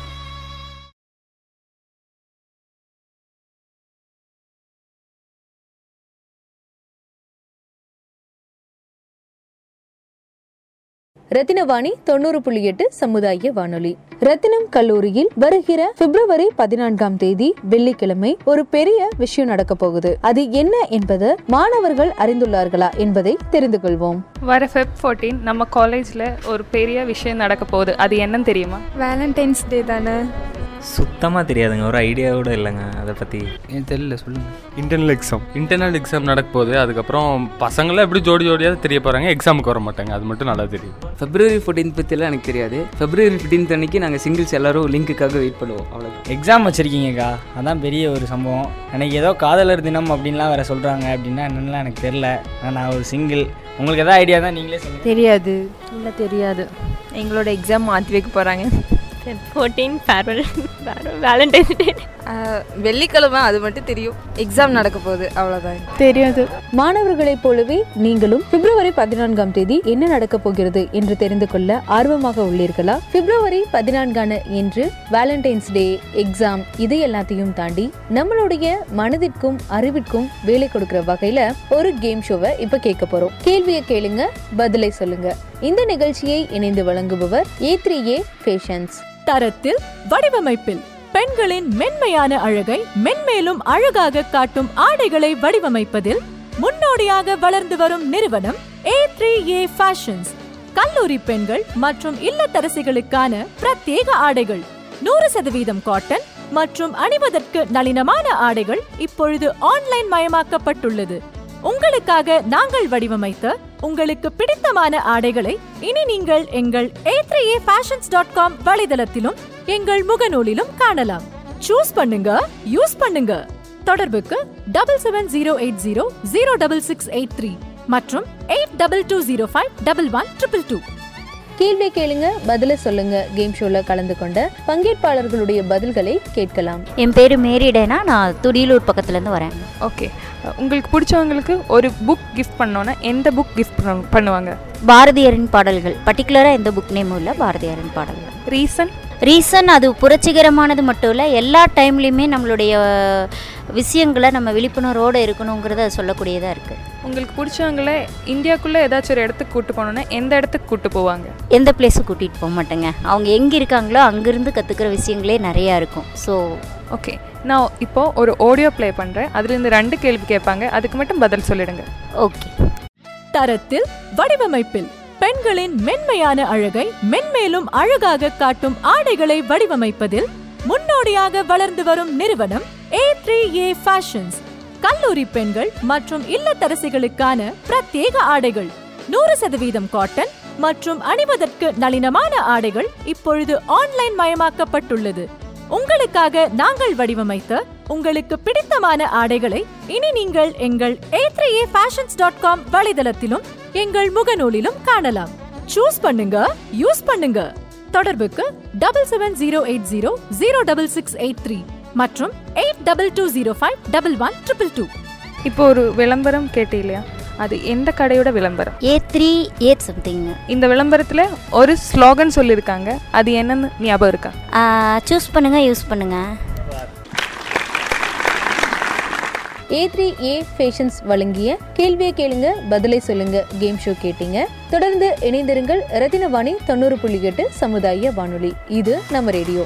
Speaker 1: ரத்தினவாணி தொண்ணூறு புள்ளி எட்டு சமுதாய வானொலி. ரத்தினம் கல்லூரியில் வருகிற பிப்ரவரி பதினான்காம் தேதி வெள்ளிக்கிழமை ஒரு பெரிய விஷயம் நடக்க போகுது. அது என்ன என்பது மாணவர்கள் அறிந்துள்ளார்களா என்பதை தெரிந்து கொள்வோம்.
Speaker 2: வர ஃபெப் ஃபோர்டீன் நம்ம காலேஜில் ஒரு பெரிய விஷயம் நடக்க போகுது. அது என்னன்னு தெரியுமா?
Speaker 20: வேலண்டைன்ஸ் டே தானே.
Speaker 4: சுத்தமாக தெரியாதுங்க. ஒரு ஐடியா கூட இல்லைங்க. அதை பற்றி
Speaker 5: எனக்கு தெரியல சொல்லுங்கள்
Speaker 6: இன்டர்னல் எக்ஸாம் இன்டர்னல் எக்ஸாம் நடக்க போகுது. அதுக்கப்புறம் பசங்களாம் எப்படி ஜோடி ஜோடியாக தெரிய போகிறாங்க எக்ஸாமுக்கு வர மாட்டாங்க. அது மட்டும் நல்லா தெரியும்.
Speaker 5: ஃபெப்ரவரி ஃபோர்டீன்த் பற்றிலாம் எனக்கு தெரியாது. ஃபெப்ரவரி ஃபிஃப்டீன்த் அன்னைக்கு நாங்கள் சிங்கிள்ஸ் எல்லாரும் லிங்க்குக்காக வெயிட் பண்ணுவோம். அவ்வளோ
Speaker 7: எக்ஸாம் வச்சுருக்கீங்கக்கா. அதான் பெரிய ஒரு சம்பவம். எனக்கு ஏதோ காதலர் தினம் அப்படின்லாம் வேறு சொல்கிறாங்க அப்படின்னா என்னென்னலாம் எனக்கு தெரில ஆனால் நான் ஒரு சிங்கிள் உங்களுக்கு எதாவது ஐடியா தான் நீங்களே சொல்லுங்கள்
Speaker 3: தெரியாது. இல்லை தெரியாது. எங்களோட எக்ஸாம் மாற்றி வைக்க போகிறாங்க
Speaker 11: ஃபோர்டீன் ஃபேர்வெல் வேலண்டைன்ஸ் டே
Speaker 3: வெள்ளிக்கிழமை அது மட்டும் தெரியும். எக்ஸாம் நடக்க போகுது அவ்வளோதான்
Speaker 18: தெரியாது.
Speaker 1: மாணவர்களைப் போலவே நீங்களும் பிப்ரவரி பதினான்காம் தேதி என்ன நடக்க போகிறது என்று தெரிந்து கொள்ள ஆர்வமாக உள்ளீர்களா? பிப்ரவரி பதினான்கான என்று வேலண்டைன்ஸ் டே எக்ஸாம் இது எல்லாத்தையும் தாண்டி நம்மளுடைய மனதிற்கும் அறிவிற்கும் வேலை கொடுக்கிற வகையில ஒரு கேம் ஷோவை இப்ப கேட்க போறோம். கேள்வியை கேளுங்க பதிலை சொல்லுங்க. இந்த நிகழ்ச்சியை இணைந்து வழங்குபவர் ஏ த்ரீ ஏ ஃபேஷன்ஸ்
Speaker 9: தரத்தில் வடிவமைப்பில் பெண்களின் மென்மையான அழகை மென்மேலும் அழகாக காட்டும் ஆடைகளை வடிவமைப்பதில் முன்னோடியாக வளர்ந்து வரும் நிறுவனம் ஏ த்ரீ ஏ ஃபேஷன்ஸ் கல்லூரி பெண்கள் மற்றும் இல்லத்தரசிகளுக்கான பிரத்யேக ஆடைகள் நூறு சதவீதம் காட்டன் மற்றும் அணிவதற்கு நளினமான ஆடைகள் இப்பொழுது ஆன்லைன் மயமாக்கப்பட்டுள்ளது. உங்களுக்காக நாங்கள் வடிவமைத்த உங்களுக்கு பிடித்தமான ஆடைகளை இனி நீங்கள் எங்கள் A three A fashions dot com வலைதளத்திலும் எங்கள் முகநூலிலும் காணலாம். சூஸ் பண்ணுங்க யூஸ் பண்ணுங்க. தொடர்புக்கு double seven zero eight zero zero double six eight three மற்றும் eight double two zero five double one triple two
Speaker 1: கேள்வி கேளுங்க பதில சொல்லுங்க. கேம் ஷோல கலந்து கொண்ட பங்கேற்பாளர்களுடைய பதில்களை கேட்கலாம்.
Speaker 21: என் பேர் மேரிடேனா. நான் துடியலூர் பக்கத்துலேருந்து வரேன்.
Speaker 2: ஓகே. உங்களுக்கு பிடிச்சவங்களுக்கு ஒரு புக் கிஃப்ட் பண்ணோன்னா எந்த புக் கிஃப்ட் பண்ணுவாங்க?
Speaker 21: பாரதியாரின் பாடல்கள். பர்டிகுலராக எந்த புக் நேமும் இல்லை பாரதியாரின் பாடல்கள்.
Speaker 2: ரீசன்
Speaker 21: ரீசன் அது புரட்சிகரமானது மட்டும் இல்லை எல்லா டைம்லேயுமே நம்மளுடைய விஷயங்களை நம்ம விழிப்புணர்வோடு இருக்கணுங்கிறத சொல்லக்கூடியதாக இருக்குது
Speaker 2: உங்களுக்கு பிடிச்சவங்கள இந்தியாக்குள்ளே ஏதாச்சும் ஒரு இடத்துக்கு கூட்டு போனோன்னா எந்த இடத்துக்கு கூட்டு போவாங்க?
Speaker 21: எந்த பிளேஸும் கூட்டிகிட்டு போக மாட்டேங்க. அவங்க எங்கே இருக்காங்களோ அங்கேருந்து கற்றுக்கிற விஷயங்களே நிறையா இருக்கும். ஸோ
Speaker 2: ஓகே நான் இப்போது ஒரு ஆடியோ ப்ளே பண்ணுறேன் அதுலேருந்து ரெண்டு கேள்வி கேட்பாங்க. அதுக்கு மட்டும் பதில் சொல்லிடுங்க.
Speaker 21: ஓகே
Speaker 9: தரத்தில் வடிவமைப்பில் பெண்களின் மென்மையான அழகை மென்மேலும் அழகாக காட்டும் ஆடைகளை வடிவமைப்பதில் முன்னோடியாக வளர்ந்து வரும் நிறுவனம் ஏ த்ரீ ஏ ஃபேஷன்ஸ் கல்லூரி பெண்கள் மற்றும் இல்லத்தரசிகளுக்கான பிரத்யேக ஆடைகள். நூறு சதவீதம் காட்டன் மற்றும் அணிவதற்கு நளினமான ஆடைகள் இப்பொழுது ஆன்லைன் மயமாக்கப்பட்டுள்ளது. உங்களுக்காக நாங்கள் வடிவமைத்த உங்களுக்கு பிடித்தமான ஆடைகளை இனி நீங்கள் எங்கள் A three A fashions dot com வலைதளத்திலும் எங்கள் முகநூலிலும் காணலாம். சூஸ் பண்ணுங்க யூஸ் பண்ணுங்க. தொடர்புக்கு double seven zero eight zero zero double six eight three மற்றும் eight double two zero five double one triple two
Speaker 2: இப்போ ஒரு விளம்பரம் கேட்டே இல்லையா அது எந்த கடையோட விளம்பரம்?
Speaker 21: ஏ த்ரீ ஏட் சம்திங்
Speaker 2: இந்த விளம்பரத்தில் ஒரு ஸ்லோகன் சொல்லியிருக்காங்க அது என்னன்னு ஞாபகம் இருக்கா?
Speaker 21: சூஸ் பண்ணுங்க யூஸ் பண்ணுங்க.
Speaker 1: ஏ த்ரீ ஏ ஃபேஷன்ஸ் வழங்கிய கேள்வியை கேளுங்க பதிலை சொல்லுங்க கேம் ஷோ கேட்டீங்க. தொடர்ந்து இணைந்திருங்கள் ரத்தினவாணி தொண்ணூறு புள்ளி எட்டு சமுதாய வானொலி. இது நம்ம ரேடியோ.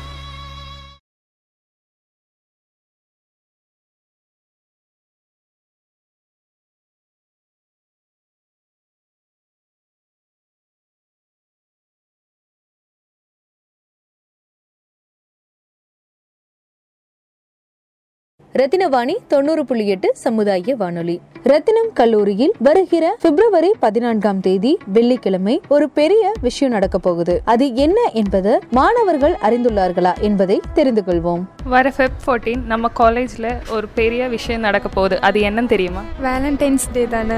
Speaker 1: ரத்தினவாணி தொண்ணூறு புள்ளி எட்டு சமுதாய வானொலி. ரத்தினம் கல்லூரியில் வருகிற பிப்ரவரி பதினான்காம் தேதி வெள்ளிக்கிழமை ஒரு பெரிய விஷயம் நடக்க போகுது. அது என்ன என்பது மாணவர்கள் அறிந்துள்ளார்களா என்பதை தெரிந்து கொள்வோம்.
Speaker 2: வர ஃபெப் ஃபோர்டீன் நம்ம காலேஜில் ஒரு பெரிய விஷயம் நடக்க போகுது. அது என்னன்னு தெரியுமா?
Speaker 20: வேலண்டைன்ஸ் டே தானே.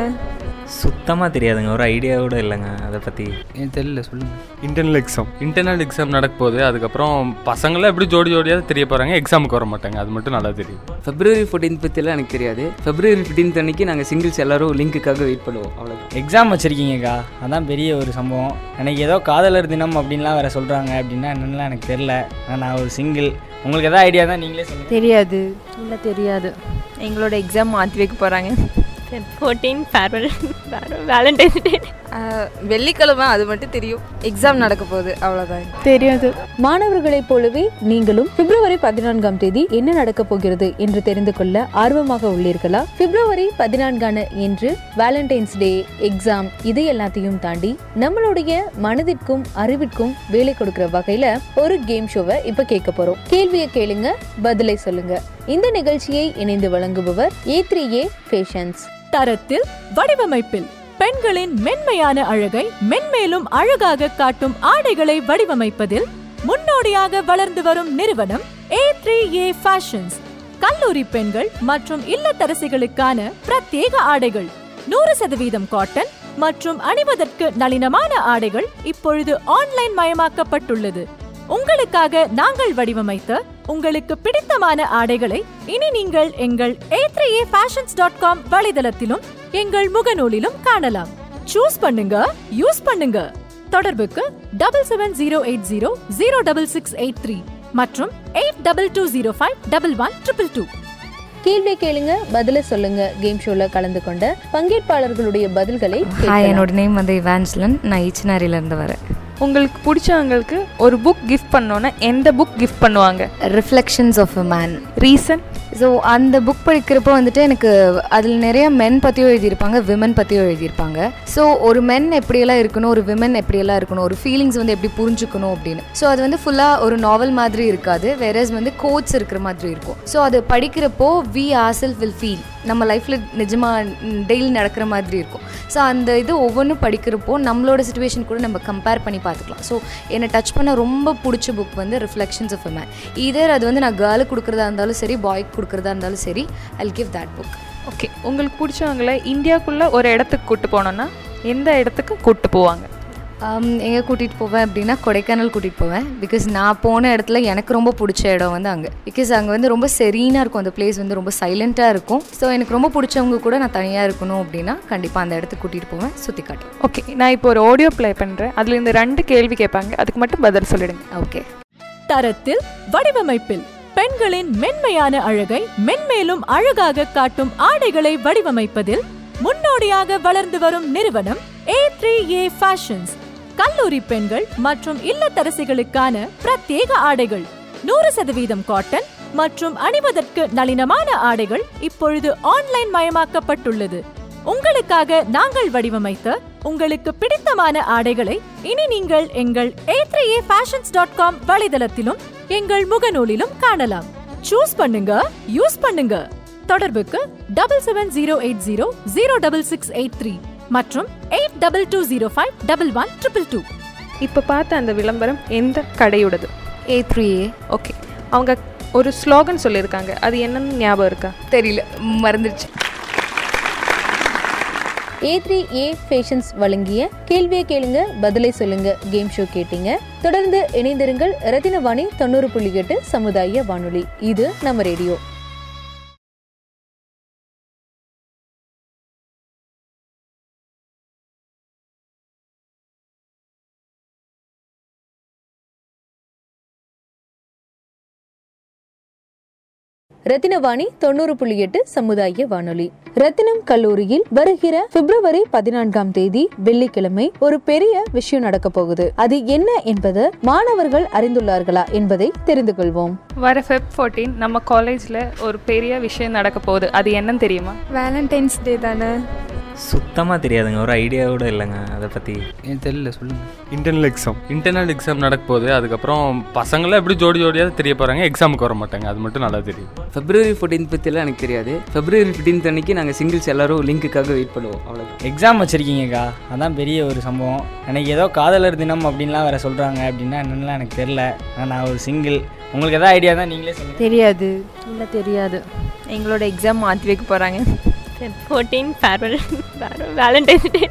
Speaker 4: சுத்தமாக தெரியாதுங்க. ஒரு ஐடியா கூட இல்லைங்க. அதை பற்றி
Speaker 5: ஏன் தெரியல சொல்லுங்கள்
Speaker 6: இன்டர்னல் எக்ஸாம் இன்டர்னல் எக்ஸாம் நடக்க போகுது. அதுக்கப்புறம் பசங்களாம் எப்படி ஜோடி ஜோடியாக தெரிய போகிறாங்க எக்ஸாமுக்கு வர மாட்டாங்க. அது மட்டும் நல்லா தெரியும்.
Speaker 5: ஃபெப்ரவரி ஃபோர்டீன்த் பற்றிலாம் எனக்கு தெரியாது. ஃபெப்ரவரி ஃபிஃப்டீன்த் அன்னைக்கு நாங்கள் சிங்கிள்ஸ் எல்லாரும் லிங்க்குக்காக வெயிட் பண்ணுவோம். அவ்வளோதான்
Speaker 7: எக்ஸாம் வச்சுருக்கீங்கக்கா. அதான் பெரிய ஒரு சம்பவம். எனக்கு ஏதோ காதலர் தினம் அப்படின்லாம் வேறு சொல்கிறாங்க அப்படின்னா என்னென்னலாம் எனக்கு தெரில நான் ஒரு சிங்கிள் உங்களுக்கு எதாவது ஐடியா தான் நீங்களே சொல்லுங்கள்
Speaker 3: தெரியாது. இல்லை தெரியாது. எங்களோட எக்ஸாம் மாற்றி வைக்க போகிறாங்க
Speaker 11: ஃபோர்டீன் ஃபேர்வெல் வேலண்டைன்ஸ் டே
Speaker 3: வெள்ளிக்கிழமை அது மட்டும் தெரியும். எக்ஸாம் நடக்க போகுது அவ்வளோதான்
Speaker 18: தெரியாது.
Speaker 1: மாணவர்களைப் போலவே நீங்களும் பிப்ரவரி பதினான்காம் தேதி என்ன நடக்க போகிறது என்று தெரிந்து கொள்ள ஆர்வமாக உள்ளீர்களா? பிப்ரவரி பதினான்கான என்று வேலண்டைன்ஸ் டே எக்ஸாம் இது எல்லாத்தையும் தாண்டி நம்மளுடைய மனதிற்கும் அறிவிற்கும் வேலை கொடுக்கிற வகையில ஒரு கேம் ஷோவை இப்ப கேட்க போறோம். கேள்வியை கேளுங்க பதிலை சொல்லுங்க. இந்த நிகழ்ச்சியை இணைந்து வழங்குபவர் ஏ த்ரீ ஏ ஃபேஷன்ஸ்
Speaker 9: தரத்தில் வடிவமைப்பில் பெண்களின் மென்மையான அழகை மென்மேலும் அழகாக காட்டும் ஆடைகளை வடிவமைப்பதில் முன்னோடியாக வளர்ந்து வரும் நிறுவனம் ஏ த்ரீ ஏ ஃபேஷன்ஸ் கல்லூரி பெண்கள் மற்றும் இல்லத்தரசிகளுக்கான பிரத்யேக ஆடைகள் நூறு சதவீதம் காட்டன் மற்றும் அணிவதற்கு நளினமான ஆடைகள் இப்பொழுது ஆன்லைன் மயமாக்கப்பட்டுள்ளது. உங்களுக்காக நாங்கள் வடிவமைத்த உங்களுக்கு பிடித்தமான ஆடைகளை இனி நீங்கள் எங்கள் A three A fashions dot com வலைதளத்திலும் எங்கள் முகநூலிலும் காணலாம். சூஸ் பண்ணுங்க யூஸ் பண்ணுங்க. தொடர்புக்கு double seven zero eight zero zero double six eight three மற்றும் eight double two zero five double one triple two
Speaker 1: கேள்வி கேளுங்க பதில சொல்லுங்க. கேம் ஷோல கலந்து கொண்ட பங்கேற்பாளர்களுடைய பதில்களை.
Speaker 22: என்னோட நேம் வந்து இவான்ஸ்லன் நான் ஈச்சனாரியிலேருந்து வரேன்.
Speaker 2: உங்களுக்கு பிடிச்சவங்களுக்கு ஒரு புக் கிஃப்ட் பண்ணோன்னா எந்த புக் கிஃப்ட் பண்ணுவாங்க?
Speaker 22: Reflections of a man
Speaker 2: reason
Speaker 22: so அந்த புக் படிக்கிறப்போ வந்துட்டு எனக்கு அதில் நிறைய மென் பற்றியும் எழுதியிருப்பாங்க விமன் பற்றியும் எழுதியிருப்பாங்க. ஸோ ஒரு மென் எப்படியெல்லாம் இருக்கணும் ஒரு விமன் எப்படியெல்லாம் இருக்கணும் ஒரு ஃபீலிங்ஸ் வந்து எப்படி புரிஞ்சுக்கணும் அப்படின்னு. ஸோ அது வந்து ஃபுல்லாக ஒரு நாவல் மாதிரி இருக்காது. வேறஸ் வந்து கோட்ஸ் இருக்கிற மாதிரி இருக்கும். ஸோ அது படிக்கிறப்போ we are self will feel நம்ம லைஃப்பில் நிஜமாக டெய்லி நடக்கிற மாதிரி இருக்கும். ஸோ அந்த இது ஒவ்வொன்றும் படிக்கிறப்போ நம்மளோட சுச்சுவேஷன் கூட நம்ம கம்பேர் பண்ணி பார்த்துக்கலாம். ஸோ என்னை டச் பண்ண ரொம்ப பிடிச்ச புக் வந்து ரிஃப்ளெக்ஷன்ஸ் ஆஃப் அ மேன் இதர் அது வந்து நான் கேர்ளுக்கு கொடுக்குறதா இருந்தாலும் சரி பாய்க்கு கொடுக்குறதா இருந்தாலும் சரி I give that book
Speaker 2: okay உங்களுக்கு பிடிச்சவங்கள இந்தியாக்குள்ளே ஒரு இடத்துக்கு கூப்பிட்டு போனோன்னா எந்த இடத்துக்கு கூப்பிட்டு போவாங்க?
Speaker 22: எங்கே கூட்டிகிட்டு போவேன் அப்படின்னா கொடைக்கானல் கூட்டிகிட்டு போவேன். பிகாஸ் நான் போன இடத்துல எனக்கு ரொம்ப பிடிச்ச இடம் வந்து அங்கே. பிகாஸ் அங்கே வந்து ரொம்ப செரீனாக இருக்கும். அந்த பிளேஸ் வந்து ரொம்ப சைலண்ட்டாக இருக்கும். ஸோ எனக்கு ரொம்ப பிடிச்சவங்க கூட நான் தனியாக இருக்கணும் அப்படின்னா கண்டிப்பாக அந்த இடத்துக்கு கூட்டிகிட்டு போவேன். சுற்றி காட்டுவேன்.
Speaker 2: ஓகே நான் இப்போ ஒரு ஆடியோ ப்ளே பண்ணுறேன் அதில் இந்த ரெண்டு கேள்வி கேட்பாங்க. அதுக்கு மட்டும் பதில் சொல்லிடுங்க.
Speaker 22: ஓகே
Speaker 9: தரத்தில் வடிவமைப்பில் பெண்களின் மென்மையான அழகை மென்மேலும் அழகாக காட்டும் ஆடைகளை வடிவமைப்பதில் முன்னோடியாக வளர்ந்து வரும் நிறுவனம் ஏ த்ரீ ஏ ஃபேஷன்ஸ் கல்லூரி பெண்கள் மற்றும் இல்லத்தரசிகளுக்கான பிரத்யேக ஆடைகள். நூறு சதவீதம் காட்டன் மற்றும் அணிவதற்கு நளினமான ஆடைகள் இப்பொழுது ஆன்லைன் மயமாக்கப்பட்டுள்ளது. உங்களுக்காக நாங்கள் வடிவமைத்த உங்களுக்கு பிடித்தமான ஆடைகளை இனி நீங்கள் எங்கள் ஏ ஃபேஷன்ஸ் டாட் காம் வலைதளத்திலும் எங்கள் முகநூலிலும் காணலாம். சூஸ் பண்ணுங்க யூஸ் பண்ணுங்க. தொடர்புக்கு double seven zero eight zero zero double six eight three மற்றும் eight double two zero five double one triple two
Speaker 2: இப்போ பார்த்த அந்த விளம்பரம் எந்த கடையோடது
Speaker 22: ஏ த்ரீ ஏ
Speaker 2: ஓகே அவங்க ஒரு ஸ்லோகன் சொல்லியிருக்காங்க. அது என்னன்னு ஞாபகம் இருக்கா?
Speaker 22: தெரியல. மறந்துடுச்சு
Speaker 1: ஏ த்ரீ ஏ ஃபேஷன்ஸ் வழங்கிய கேள்வியை கேளுங்க பதிலை சொல்லுங்க கேம் ஷோ கேட்டீங்க. தொடர்ந்து இணைந்திருங்கள் ரத்தினவாணி தொண்ணூறு புள்ளி எட்டு சமுதாய வானொலி. இது நம்ம ரேடியோ ரத்தினவாணி தொண்ணூறு புள்ளி எட்டு சமுதாய வானொலி. ரத்தினம் கல்லூரியில் வருகிற பிப்ரவரி பதினான்காம் தேதி வெள்ளிக்கிழமை ஒரு பெரிய விஷயம் நடக்க போகுது. அது என்ன என்பது மாணவர்கள் அறிந்துள்ளார்களா என்பதை தெரிந்து கொள்வோம்.
Speaker 2: வர ஃபெப் ஃபோர்டீன் நம்ம காலேஜில் ஒரு பெரிய விஷயம் நடக்க போகுது. அது என்னன்னு தெரியுமா?
Speaker 23: வேலண்டைன்ஸ் டே தானே.
Speaker 4: சுத்தமாக தெரியாதுங்க. ஒரு ஐடியா கூட இல்லைங்க. அதை பற்றி
Speaker 5: ஏன் தெரியல சொல்லுங்கள்
Speaker 6: இன்டர்னல் எக்ஸாம் இன்டர்னல் எக்ஸாம் நடக்க போகுது. அதுக்கப்புறம் பசங்களாம் எப்படி ஜோடி ஜோடியாக தெரிய போகிறாங்க எக்ஸாமுக்கு வர மாட்டாங்க. அது மட்டும் நல்லா தெரியும்.
Speaker 5: ஃபெப்ரவரி ஃபோர்டீன்த் பற்றிலாம் எனக்கு தெரியாது. ஃபெப்ரவரி ஃபிஃப்டீன்த் அன்னைக்கு நாங்கள் சிங்கிள்ஸ் எல்லாரும் லிங்க்குக்காக வெயிட் பண்ணுவோம். அவ்வளோதான்
Speaker 7: எக்ஸாம் வச்சுருக்கீங்கக்கா. அதான் பெரிய ஒரு சம்பவம். எனக்கு ஏதோ காதலர் தினம் அப்படின்லாம் வேறு சொல்கிறாங்க அப்படின்னா என்னென்னலாம் எனக்கு தெரில நான் ஒரு சிங்கிள் உங்களுக்கு எதாவது ஐடியா தான் நீங்களே சொல்லுங்கள்
Speaker 11: தெரியாது. இல்லை தெரியாது. எங்களோட எக்ஸாம் மாற்றி வைக்க போகிறாங்க ஃபோர்டீன் ஃபேர்வெல் வேலண்டைன்ஸ் டே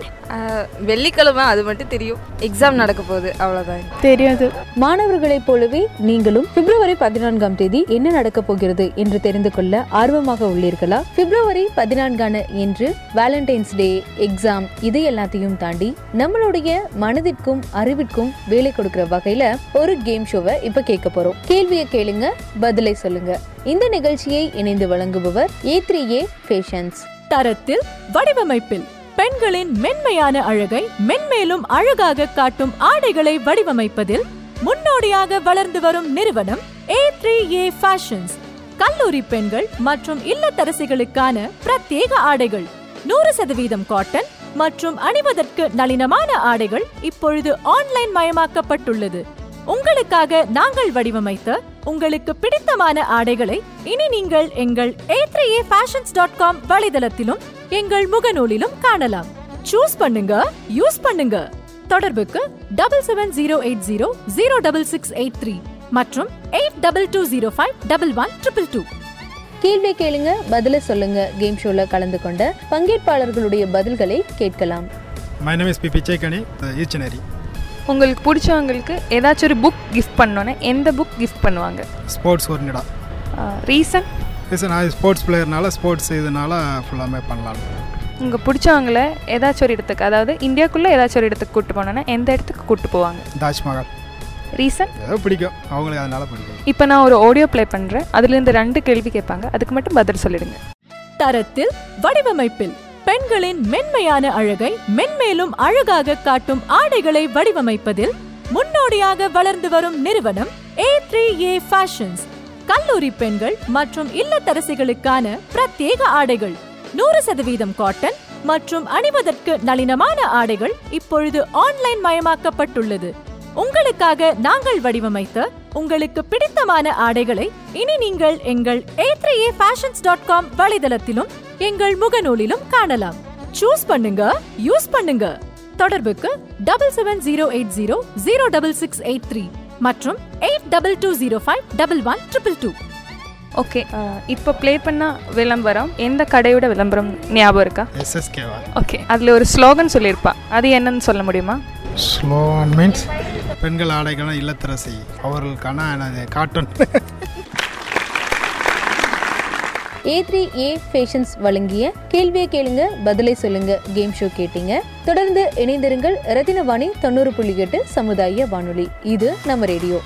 Speaker 22: வெள்ளிக்கிழமை அது மட்டும் தெரியும். எக்ஸாம் நடக்க போகுது அவ்வளோதான்
Speaker 1: தெரியாது. மாணவர்களைப் போலவே நீங்களும் பிப்ரவரி பதினான்காம் தேதி என்ன நடக்க போகிறது என்று தெரிந்து கொள்ள ஆர்வமாக உள்ளீர்களா? பிப்ரவரி பதினான்கான என்று வேலண்டைன்ஸ் டே எக்ஸாம் இது எல்லாத்தையும் தாண்டி நம்மளுடைய மனதிற்கும் அறிவிற்கும் வேலை கொடுக்கிற வகையில ஒரு கேம் ஷோவை இப்ப கேட்க போறோம். கேள்வியை கேளுங்க பதிலை சொல்லுங்க. இந்த நிகழ்ச்சியை இணைந்து வழங்குபவர் ஏ த்ரீ ஏ ஃபேஷன்ஸ்
Speaker 9: தரத்தில் வடிவமைப்பில் பெண்களின் மென்மையான அழகை மென்மேலும் அழகாக காட்டும் ஆடைகளை வடிவமைப்பதில் முன்னோடியாக வளர்ந்து வரும் நிறுவனம் ஏ த்ரீ ஏ ஃபேஷன்ஸ் கல்லூரி பெண்கள் மற்றும் இல்லத்தரசிகளுக்கான பிரத்யேக ஆடைகள் நூறு சதவீதம் காட்டன் மற்றும் அணிவதற்கு நளினமான ஆடைகள் இப்பொழுது ஆன்லைன் மயமாக்கப்பட்டுள்ளது. உங்களுக்காக நாங்கள் வடிவமைத்த உங்களுக்கு பிடித்தமான ஆடைகளை இனி நீங்கள் எங்கள் A three A fashions dot com வலைதளத்திலும் எங்கள் முகநூலிலும் காணலாம் சூஸ் பண்ணுங்க யூஸ் பண்ணுங்க தொடர்புக்கு double seven zero eight zero zero double six eight three மற்றும் eight double two zero five double one triple two
Speaker 1: கேள்வி கேளுங்க பதில சொல்லுங்க கேம் ஷோல கலந்து கொண்ட பங்கேற்பாளர்களுடைய பதில்களை கேட்கலாம்
Speaker 24: My name is P. Pichaikani, uh, Ichinari.
Speaker 2: உங்களுக்கு பிடிச்சவங்களுக்கு ஏதாச்சும் ஒரு புக் கிஃப்ட் பண்ணோன்னே எந்த புக் கிஃப்ட் பண்ணுவாங்க?
Speaker 24: ஸ்போர்ட்ஸ் ஓரியன்டா
Speaker 2: ரீசன்
Speaker 24: ரீசன் நான் ஸ்போர்ட்ஸ் பிளேயர்னால ஸ்போர்ட்ஸ் இதனால ஃபுல்லாமே பண்ணலாம்.
Speaker 2: உங்கள் பிடிச்சவங்கள ஏதாச்சும் ஒரு இடத்துக்கு அதாவது இந்தியாக்குள்ளே ஏதாச்சும் ஒரு இடத்துக்கு கூட்டு போனோன்னா எந்த இடத்துக்கு கூட்டு போவாங்க?
Speaker 24: தாஜ்மஹால்
Speaker 2: ரீசன்
Speaker 24: ஏதோ பிடிக்கும். அவங்களுக்கு அதனால பிடிக்கும்.
Speaker 2: இப்போ நான் ஒரு ஆடியோ ப்ளே பண்ணுறேன் அதுலேருந்து ரெண்டு கேள்வி கேட்பாங்க. அதுக்கு மட்டும் பதில் சொல்லிடுங்க.
Speaker 9: தரத்தில் வடிவமைப்பில் பெண்களின் மென்மையான அழகை மென்மேலும் அழகாக காட்டும் ஆடைகளை வடிவமைப்பதில் முன்னோடியாக வளர்ந்து வரும் நிறுவனம் ஏ த்ரீ ஏ ஃபேஷன்ஸ் கல்லூரி பெண்கள் மற்றும் இல்லத்தரசிகளுக்கான பிரத்யேக ஆடைகள். நூறு சதவீதம் காட்டன் மற்றும் அணிவதற்கு நளினமான ஆடைகள் இப்பொழுது ஆன்லைன் மயமாக்கப்பட்டுள்ளது. உங்களுக்காக நாங்கள் வடிவமைத்த உங்களுக்கு பிடித்தமான ஆடைகளை இனி நீங்கள் எங்கள் A three A fashions dot com வலைதளத்திலும் எங்கள் முகநூலிலும் காணலாம். சூஸ் பண்ணுங்க யூஸ் பண்ணுங்க. தொடர்புக்கு double seven zero eight zero zero double six eight three மற்றும் eight double two zero five double one triple two
Speaker 2: okay இப்போ ப்ளே பண்ண விளம்பரம் எந்த கடையோட விளம்பரம் ஞாபகம் இருக்கா?
Speaker 24: எஸ்எஸ்கேவா
Speaker 2: ஓகே அதில் ஒரு ஸ்லோகன் சொல்லியிருப்பா. அது என்னன்னு சொல்ல முடியுமா?
Speaker 24: ஸ்லோன் மீன்ஸ் பெண்கள் ஆடைக்கான இல்லத்தரசி. அவர்களுக்கான எனது cartoon.
Speaker 1: A three A fashions வழங்கிய கேள்வியை கேளுங்க பதிலை சொல்லுங்க கேம் ஷோ கேட்டீங்க. தொடர்ந்து இணைந்திருங்கள் ரத்தினவாணி தொண்ணூறு புள்ளி எட்டு சமுதாய வானொலி. இது நம்ம ரேடியோ.